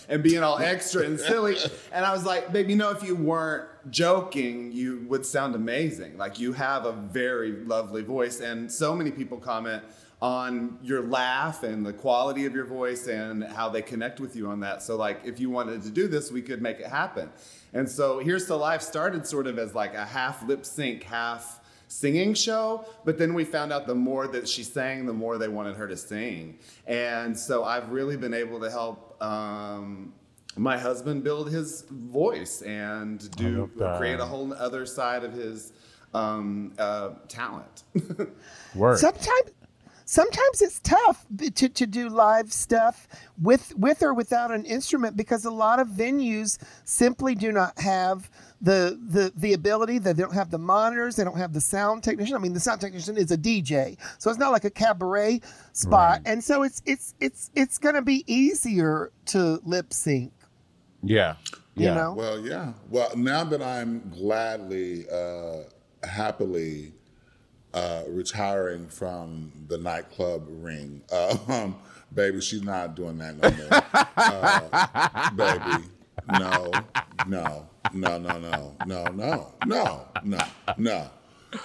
and being all extra and silly. And I was like, babe, you know, if you weren't joking, you would sound amazing. Like you have a very lovely voice, and so many people comment on your laugh and the quality of your voice and how they connect with you on that. So like if you wanted to do this, we could make it happen. And so Here's to Life started sort of as like a half lip sync, half singing show, but then we found out the more that she sang, the more they wanted her to sing. And so I've really been able to help um, my husband build his voice and do create a whole other side of his um, uh, talent. Word. Sometimes, sometimes it's tough to, to do live stuff with with or without an instrument because a lot of venues simply do not have the the the ability. that They don't have the monitors. They don't have the sound technician. I mean, the sound technician is a DJ, so it's not like a cabaret spot. And so it's it's it's it's going to be easier to lip sync. Yeah. You Yeah. know. Well, yeah. Well, now that I'm gladly, uh, happily uh, retiring from the nightclub ring, uh, um, baby, she's not doing that no more. uh, baby, no, no, no, no, no, no, no, no, no, no.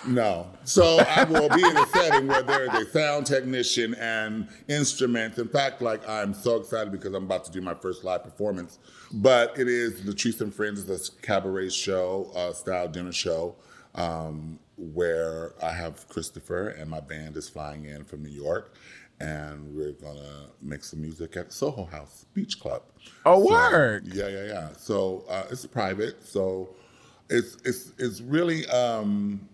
No. So I will be in a setting where there is a sound technician and instruments. In fact, like I'm so excited because I'm about to do my first live performance. But it is Latrice and Friends, this cabaret show, uh, style dinner show, um, where I have Christopher and my band is flying in from New York. And we're gonna make some music at Soho House Beach Club. Oh, So, word. yeah, yeah, yeah. So uh, it's private. So it's it's it's really um,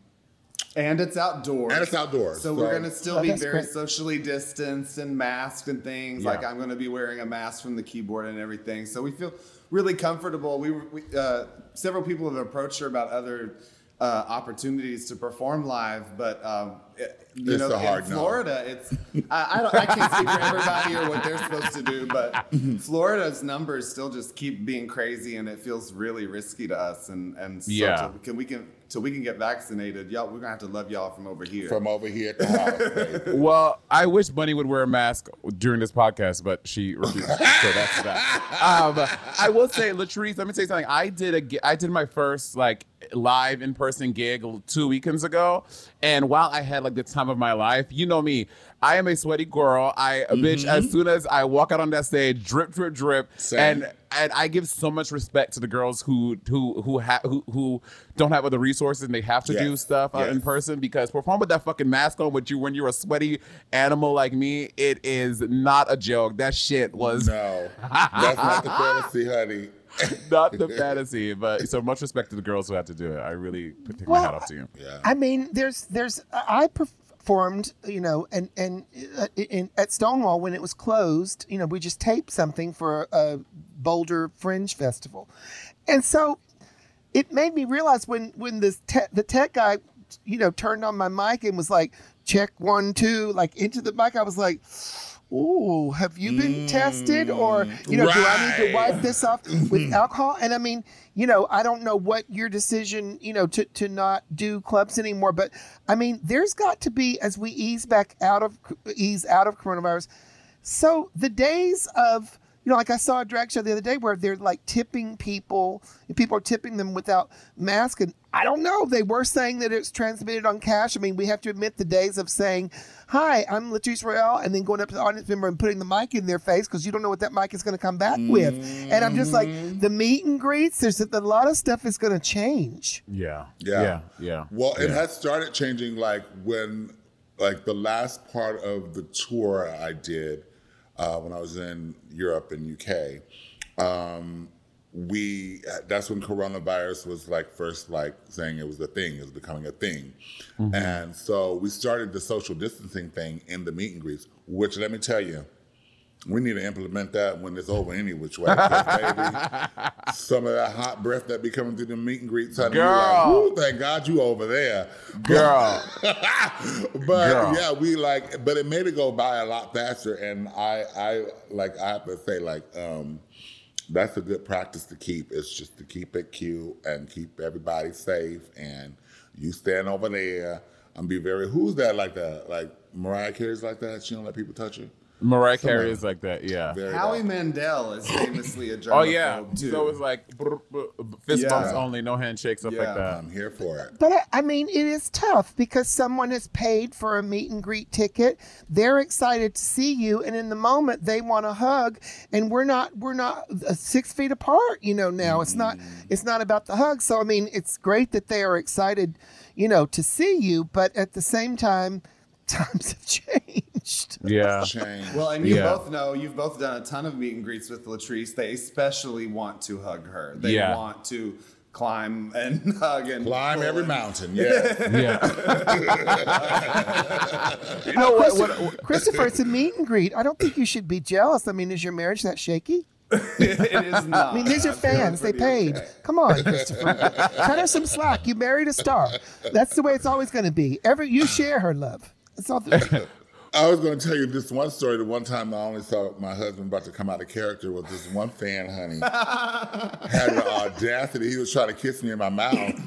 And it's outdoors. And it's outdoors, So, so- we're going to still Oh, be very great. socially distanced and masked and things. Like I'm going to be wearing a mask from the keyboard and everything. So we feel really comfortable. We, were- we uh, several people have approached her about other uh, opportunities to perform live, but um, it- you It's know, a hard in no. Florida, it's I, I, don't, I can't speak for everybody or what they're supposed to do, but Florida's numbers still just keep being crazy, and it feels really risky to us. And and so Yeah. till- can we can till we can get vaccinated, y'all, we're gonna have to love y'all from over here. from over here at the house. Well, I wish Bunny would wear a mask during this podcast, but she refused. so that's that. Um, I will say, Latrice, let me say something. I did a, ge- I did my first like live in person gig two weekends ago, and while I had like the time of my life, you know me, I am a sweaty girl. I bitch Mm-hmm. as soon as I walk out on that stage, drip, drip, drip, and and I give so much respect to the girls who who who ha- who who don't have other resources and they have to do stuff out in person because perform with that fucking mask on with you when you're a sweaty animal like me, it is not a joke. That shit was No, that's not the fantasy, honey. not the fantasy, but so much respect to the girls who had to do it. I really put- take my hat off to you. Yeah. I mean, there's there's I performed, you know, and and uh, in, at Stonewall when it was closed, you know, we just taped something for a Boulder Fringe Festival, and so it made me realize when when this te- the tech guy, you know, turned on my mic and was like, check one two, like into the mic, I was like. Ooh, have you been tested? Or, mm, you know, do I need to wipe this off with alcohol? And I mean, you know, I don't know what your decision, you know, to, to not do clubs anymore, but I mean, there's got to be as we ease back out of ease out of coronavirus. So the days of you know, like I saw a drag show the other day where they're like tipping people, and people are tipping them without mask, and I don't know. They were saying that it's transmitted on cash. I mean, we have to admit the days of saying, "Hi, I'm Latrice Royale," and then going up to the audience member and putting the mic in their face because you don't know what that mic is going to come back with. And I'm just like, mm-hmm. the meet and greets. There's a, a lot of stuff is going to change. Yeah. Yeah. Yeah. Yeah. Well, it has started changing like when, like the last part of the tour I did uh, when I was in Europe and UK. Um, we that's when coronavirus was like first like saying it was a thing, it was becoming a thing, and so we started the social distancing thing in the meet and greets. Which let me tell you, we need to implement that when it's over any which way. baby, some of that hot breath that be coming through the meet and greets, you like, Girl. Thank God you over there, Girl. but Girl. yeah, we like, but it made it go by a lot faster, and I, I like, I have to say, like, um, that's a good practice to keep. It's just to keep it cute and keep everybody safe, and you stand over there and be very. Who's that like that? Like Mariah Carey's like that. She don't let people touch her. Mariah Somebody. Carey is like that. Yeah. Very Howie bad. Mandel is famously a germaphobe Oh yeah. too. So it's like brr, brr, fist Yeah. bumps only, no handshakes, stuff Yeah. like that. I'm here for it. But I, I mean, it is tough because someone has paid for a meet and greet ticket. They're excited to see you, and in the moment they want a hug, and we're not we're not uh, six feet apart. You know, now it's not it's not about the hug. So I mean, it's great that they are excited, you know, to see you, but at the same time, times have changed. Yeah. Change. Well, and you Yeah. both know you've both done a ton of meet and greets with Latrice. They especially want to hug her. They Yeah. want to climb and hug and Climb every and- mountain. Yeah. Yeah. you know what? Christopher, what, Christopher, it's a meet and greet. I don't think you should be jealous. I mean, is your marriage that shaky? it is not. I mean, these are fans. They paid. okay. Come on, Christopher. Cut her some slack. You married a star. That's the way it's always going to be. Every you share her love. That's all. The, I was going to tell you this one story. The one time I only saw my husband about to come out of character was this one fan, honey, had the audacity. He was trying to kiss me in my mouth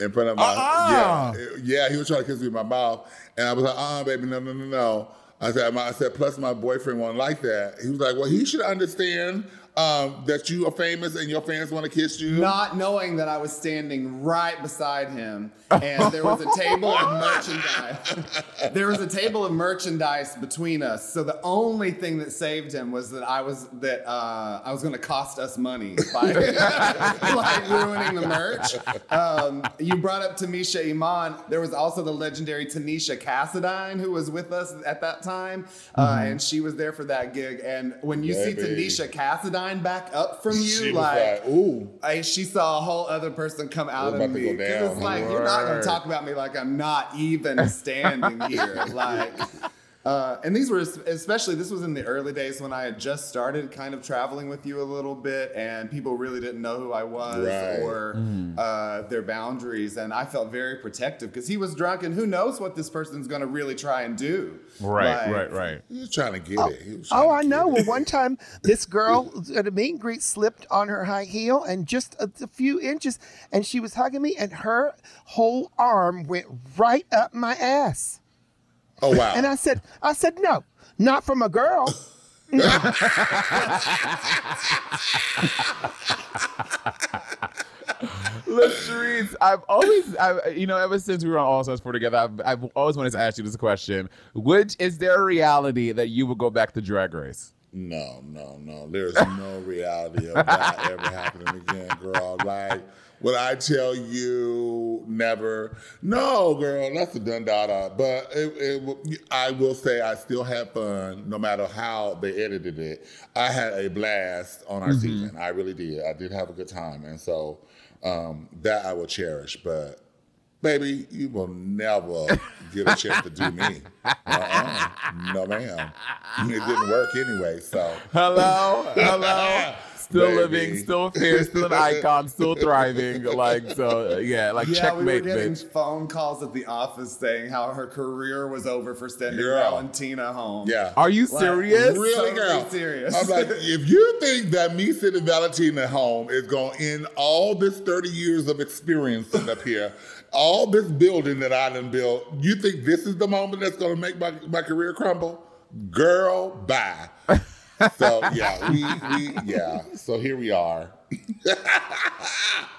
in front of my Uh-uh. yeah yeah. He was trying to kiss me in my mouth, and I was like, uh, uh baby, no, no, no, no. I said, I said, plus my boyfriend won't like that. He was like, well, he should understand um, that you are famous and your fans want to kiss you. Not knowing that I was standing right beside him, and there was a table of merchandise. there was a table of merchandise between us. So the only thing that saved him was that I was that uh, I was going to cost us money by like ruining the merch. Um, you brought up Tamisha Iman. There was also the legendary Tanisha Cassadine who was with us at that time, uh, and she was there for that gig. And when you see Tanisha Cassadine back up from you, She like, like, ooh. I, she saw a whole other person come out We're of me. go 'Cause down. it's like you're not gonna talk about me like I'm not even standing here. Like, uh, and these were especially this was in the early days when I had just started kind of traveling with you a little bit, and people really didn't know who I was Right. or uh, their boundaries, and I felt very protective because he was drunk, and who knows what this person's going to really try and do. right, Like, right, right. He was trying to get it. He was oh, I know. Well, one time this girl at a meet and greet slipped on her high heel and just a, a few inches, and she was hugging me, and her whole arm went right up my ass. Oh wow. And I said, I said, no, not from a girl. Latrice, I've always, I, you know, ever since we were on All Stars 4 together, I've, I've always wanted to ask you this question. Which is there a reality that you would go back to Drag Race? No, no, no. There's no reality of that ever happening again, girl. Like, would I tell you never? No, girl, that's a done data. But it, it, I will say I still had fun, no matter how they edited it. I had a blast on our Mhm. season. I really did. I did have a good time, and so um, that I will cherish. But baby, you will never get a chance to do me. Uh-uh. No, ma'am. It didn't work anyway. So Hello, hello. Still Baby. living, still fierce, still an icon, still thriving. Like so, yeah. Like yeah, we were getting bitch. phone calls at the office saying how her career was over for sending Girl. Valentina home. Yeah. Are you Like, serious? Really, totally girl? serious. I'm like, if you think that me sitting Valentina home is going to end all this 30 years of experience up here, all this building that I done built, you think this is the moment that's going to make my, my career crumble? Girl, bye. So yeah, we, we yeah. So here we are.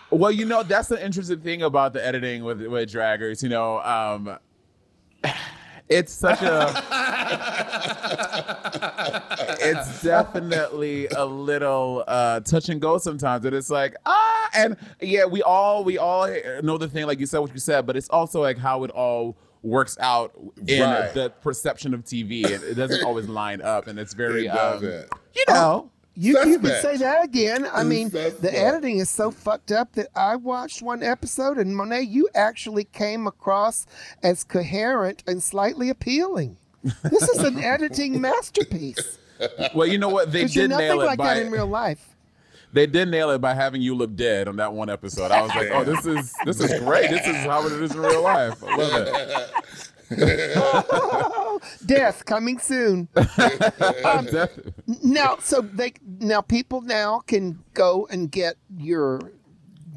Well, you know, that's the interesting thing about the editing with with draggers. You know, um, it's such a it's definitely a little uh, touch and go sometimes. And it's like ah, and yeah, we all we all know the thing, like you said, what you said, but it's also like how it all works out in Right. the perception of TV. It, it doesn't always line up, and it's very It um, you know. You, you can say that again. I mean, Suspect. the editing is so fucked up that I watched one episode and Monet, you actually came across as coherent and slightly appealing. This is an editing masterpiece. Well, you know what? They did nothing nail it like by that in real life. They did nail it by having you look dead on that one episode. I was like, oh, this is this is great. This is how it is in real life. I love it. Death coming soon. Def- now, so they now people now can go and get your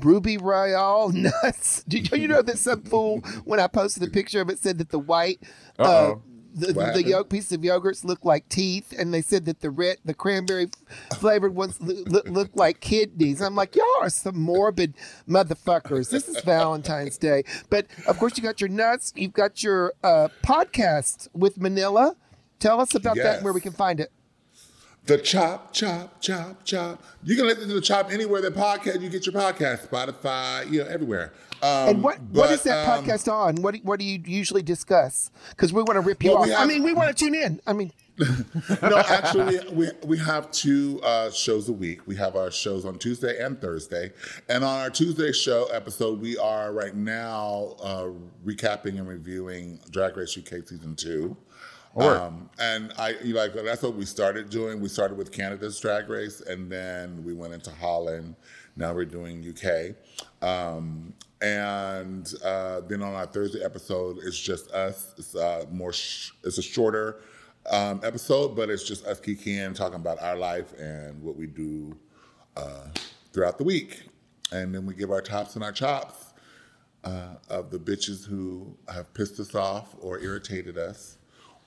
Ruby Royale nuts. Did you know that some fool when I posted a picture of it said that the white uh. The, the yolk pieces of yogurts look like teeth, and they said that the red the cranberry flavored ones look, look, look like kidneys. I'm like, y'all are some morbid motherfuckers. This is Valentine's Day, but of course you got your nuts. You've got your uh, podcast with Manila. Tell us about that and where we can find it. The chop, chop, chop, chop. You can listen to the chop anywhere that podcast you get your podcast, Spotify, you know, everywhere. Um, And what what but, is that um, podcast on? What do, what do you usually discuss? Because we want to rip you Well, off. we I mean, we want to tune in. I mean, no, actually, we, we have two uh, shows a week. We have our shows on Tuesday and Thursday. And on our Tuesday show episode, we are right now uh, recapping and reviewing Drag Race UK season two. Um, and I like that's what we started doing. We started with Canada's Drag Race, and then we went into Holland. Now we're doing UK. Um, and uh, then on our Thursday episode, it's just us. It's uh, more. Sh- it's a shorter um, episode, but it's just us kikiing, talking about our life and what we do uh, throughout the week. And then we give our tops and our chops uh, of the bitches who have pissed us off or irritated us,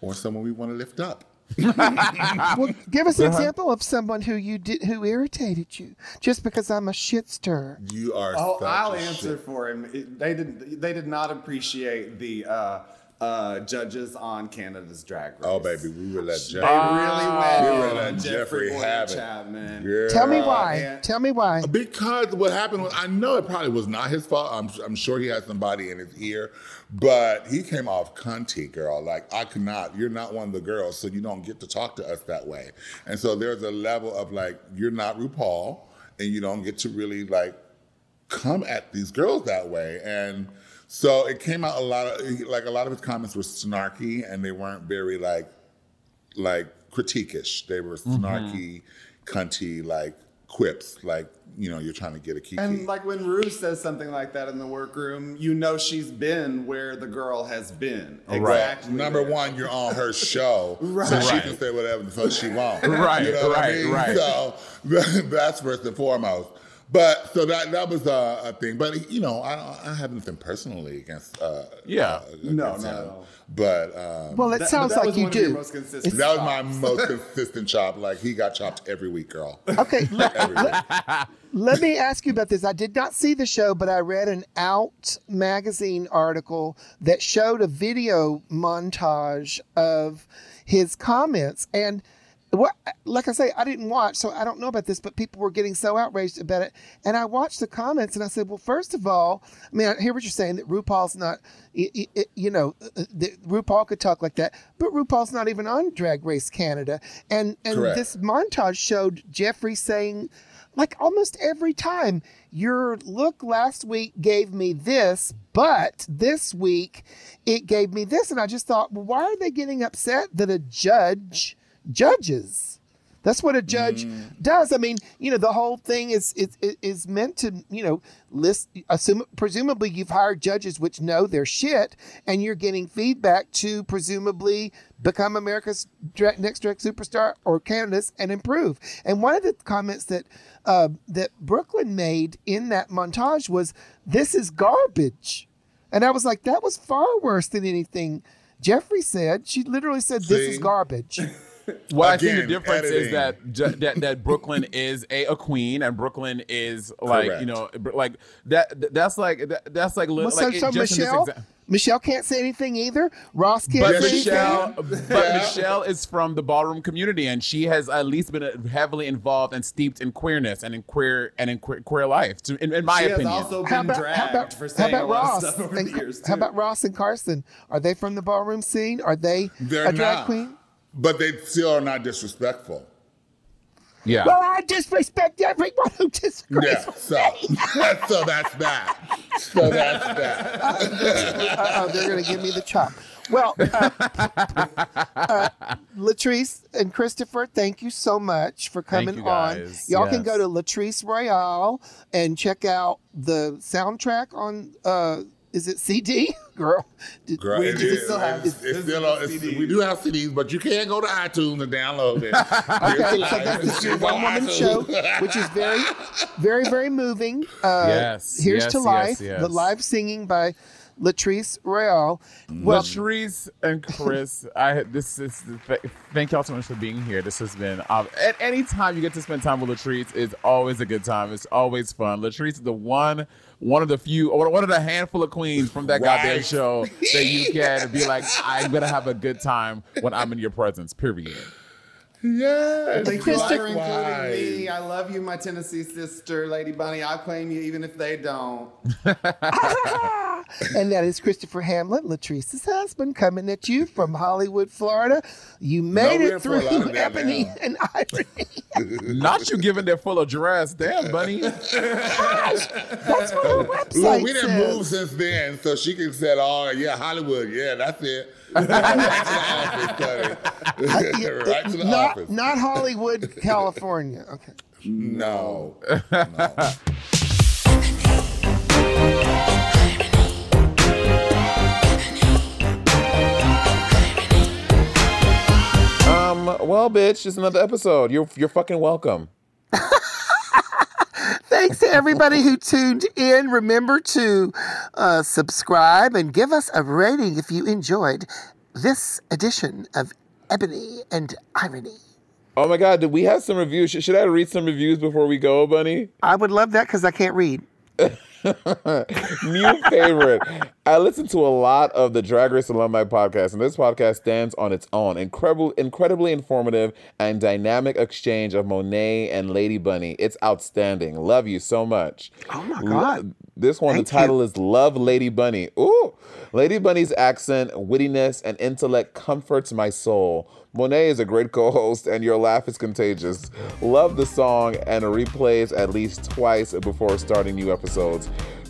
or someone we want to lift up. well, give us an Uh-huh. example of someone who you did who irritated you. Just because I'm a shit stir. You are. Oh, such I'll a answer shit. for him. It- they didn't. They did not appreciate the uh, uh, judges on Canada's Drag Race. Oh, baby, we would let They Jeffrey. really went we in would let Jeffrey Jeffrey Bowyer have it. Chapman. Girl. Tell me why. and- Tell me why. Because what happened was, I know it probably was not his fault. I'm, I'm sure he had somebody in his ear, but he came off cunty, girl. Like, I cannot, you're not one of the girls, so you don't get to talk to us that way. And so there's a level of like, you're not RuPaul, and you don't get to really like come at these girls that way. And so it came out a lot of, like, a lot of his comments were snarky, and they weren't very like, like critiquish. They were mm-hmm. snarky, cunty, like quips, like you know you're trying to get a key. And like when Rue says something like that in the workroom, you know she's been where the girl has been. Exactly. Number there. one, you're on her show, so Right. she can say whatever the fuck she wants. Right, you know what I right, mean? right. So that's first and foremost. But so that that was a, a thing. But you know, I don't- I have nothing personally against. Uh, Yeah. uh, No, against no, him. no. But um, Well, it That- sounds that like was you one of your do. most consistent that was my most consistent chop. Like he got chopped every week, girl. Okay, let, week. let, Let me ask you about this. I did not see the show, but I read an Out magazine article that showed a video montage of his comments. And what, like I say, I didn't watch, so I don't know about this, but people were getting so outraged about it. And I watched the comments and I said, well, first of all, I mean, I hear what you're saying that RuPaul's not, you know, uh, that RuPaul could talk like that, but RuPaul's not even on Drag Race Canada. And, and Correct. this montage showed Jeffrey saying, like almost every time, your look last week gave me this, but this week it gave me this. And I just thought, well, why are they getting upset that a judge judges? That's what a judge does. I mean, you know, the whole thing is is is meant to, you know, list. Assume, presumably, you've hired judges which know their shit, and you're getting feedback to presumably become America's dra- next drag superstar or Canada's and improve. And one of the comments that uh, that Brooklyn made in that montage was, "This is garbage," and I was like, "That was far worse than anything." Jeffrey said. She literally said, "This is See? garbage." What I think the Again, difference is that, ju- that that Brooklyn is a, a queen and Brooklyn is like Correct. you know like that that's like that, that's like, li- Well, like it- so just Michelle, exa- Michelle can't say anything either. Ross can't But say Michelle, anything. but Michelle is from the ballroom community, and she has at least been uh, heavily involved and steeped in queerness and in queer and in queer, queer life. To, in, in my she opinion, has also How been about, dragged how about, for how about Ross? stuff over and, the years. how about Ross and Carson? Are they from the ballroom scene? Are they They're a drag not. queen? But they still are not disrespectful. yeah. Well, I disrespect everyone who disagrees Yeah, with so, me. so that's that. So that's that. Uh-oh, they're going to give me the chop. Well, uh, uh, Latrice and Christopher, thank you so much for Thank coming you, on. guys. Y'all can go to Latrice Royale and check out the soundtrack on. Uh, is it CD, girl? Did- Girl, we- it still have- It's, it's still on, it's, we do have CDs, but you can't go to iTunes and download it. Okay, so that's your one woman show, which is very, very, very moving. Uh, Yes, Here's yes, to Life, yes. the live singing by Latrice Royale. Well, Latrice and Chris, I this is th- thank y'all so much for being here. This has been uh, at any time you get to spend time with Latrice it's always a good time. It's always fun. Latrice is the one, one of the few, or one of the handful of queens from that goddamn show that you can be like, I'm gonna have a good time when I'm in your presence. Period. Yes. Thank you for including me. I love you, my Tennessee sister, Lady Bunny. I'll claim you even if they don't. and that is Christopher Hamlin, Latrice's husband, coming at you from Hollywood, Florida. You made we're it through Ebony now. and Irony. Not you giving their full of address, damn bunny. Gosh, That's what her website Look, we didn't move since then, so she can say, "Oh, yeah, Hollywood, yeah, that's it." right to the office, honey. right to the not, office. not Hollywood, California. Okay. No. Um, well, bitch, just another episode. You're you're fucking welcome. Thanks to everybody who tuned in. Remember to uh, subscribe and give us a rating if you enjoyed this edition of Ebony and Irony. Oh my god, did we have some reviews? Should, should I read some reviews before we go, Bunny? I would love that because I can't read. New favorite. I listen to a lot of the Drag Race Alumni podcast, and this podcast stands on its own. Incredible, incredibly informative and dynamic exchange of Monet and Lady Bunny. It's outstanding. Love you so much. Oh my Lo- God. This one, Thank the title is Love Lady Bunny. Ooh. Lady Bunny's accent, wittiness, and intellect comforts my soul. Monet is a great co host, and your laugh is contagious. Love the song and replays at least twice before starting new episodes.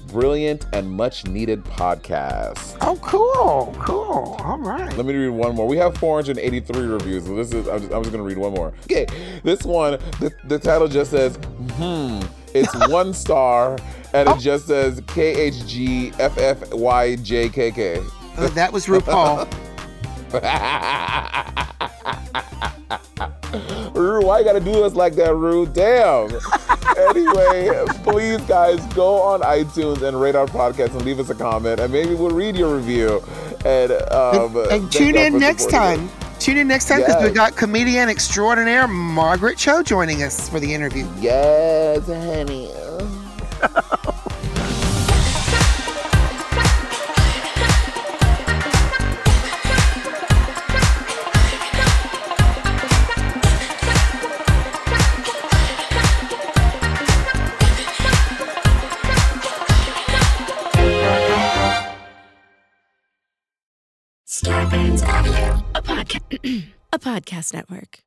Brilliant and much needed podcast. Oh, cool. Cool. All right. Let me read one more. We have 483 reviews. So this is I'm just, I'm just gonna read one more. Okay, this one the, the title just says hmm. It's one star and it just says K H G F F Y J K K. Uh, that was RuPaul. Rue, why you gotta do us like that, Rue? Damn. anyway, please, guys, go on iTunes and rate our podcast and leave us a comment, and maybe we'll read your review. And um, and thank tune in next time. Tune in next time because we got comedian extraordinaire Margaret Cho joining us for the interview. Yes, honey. a podcast network.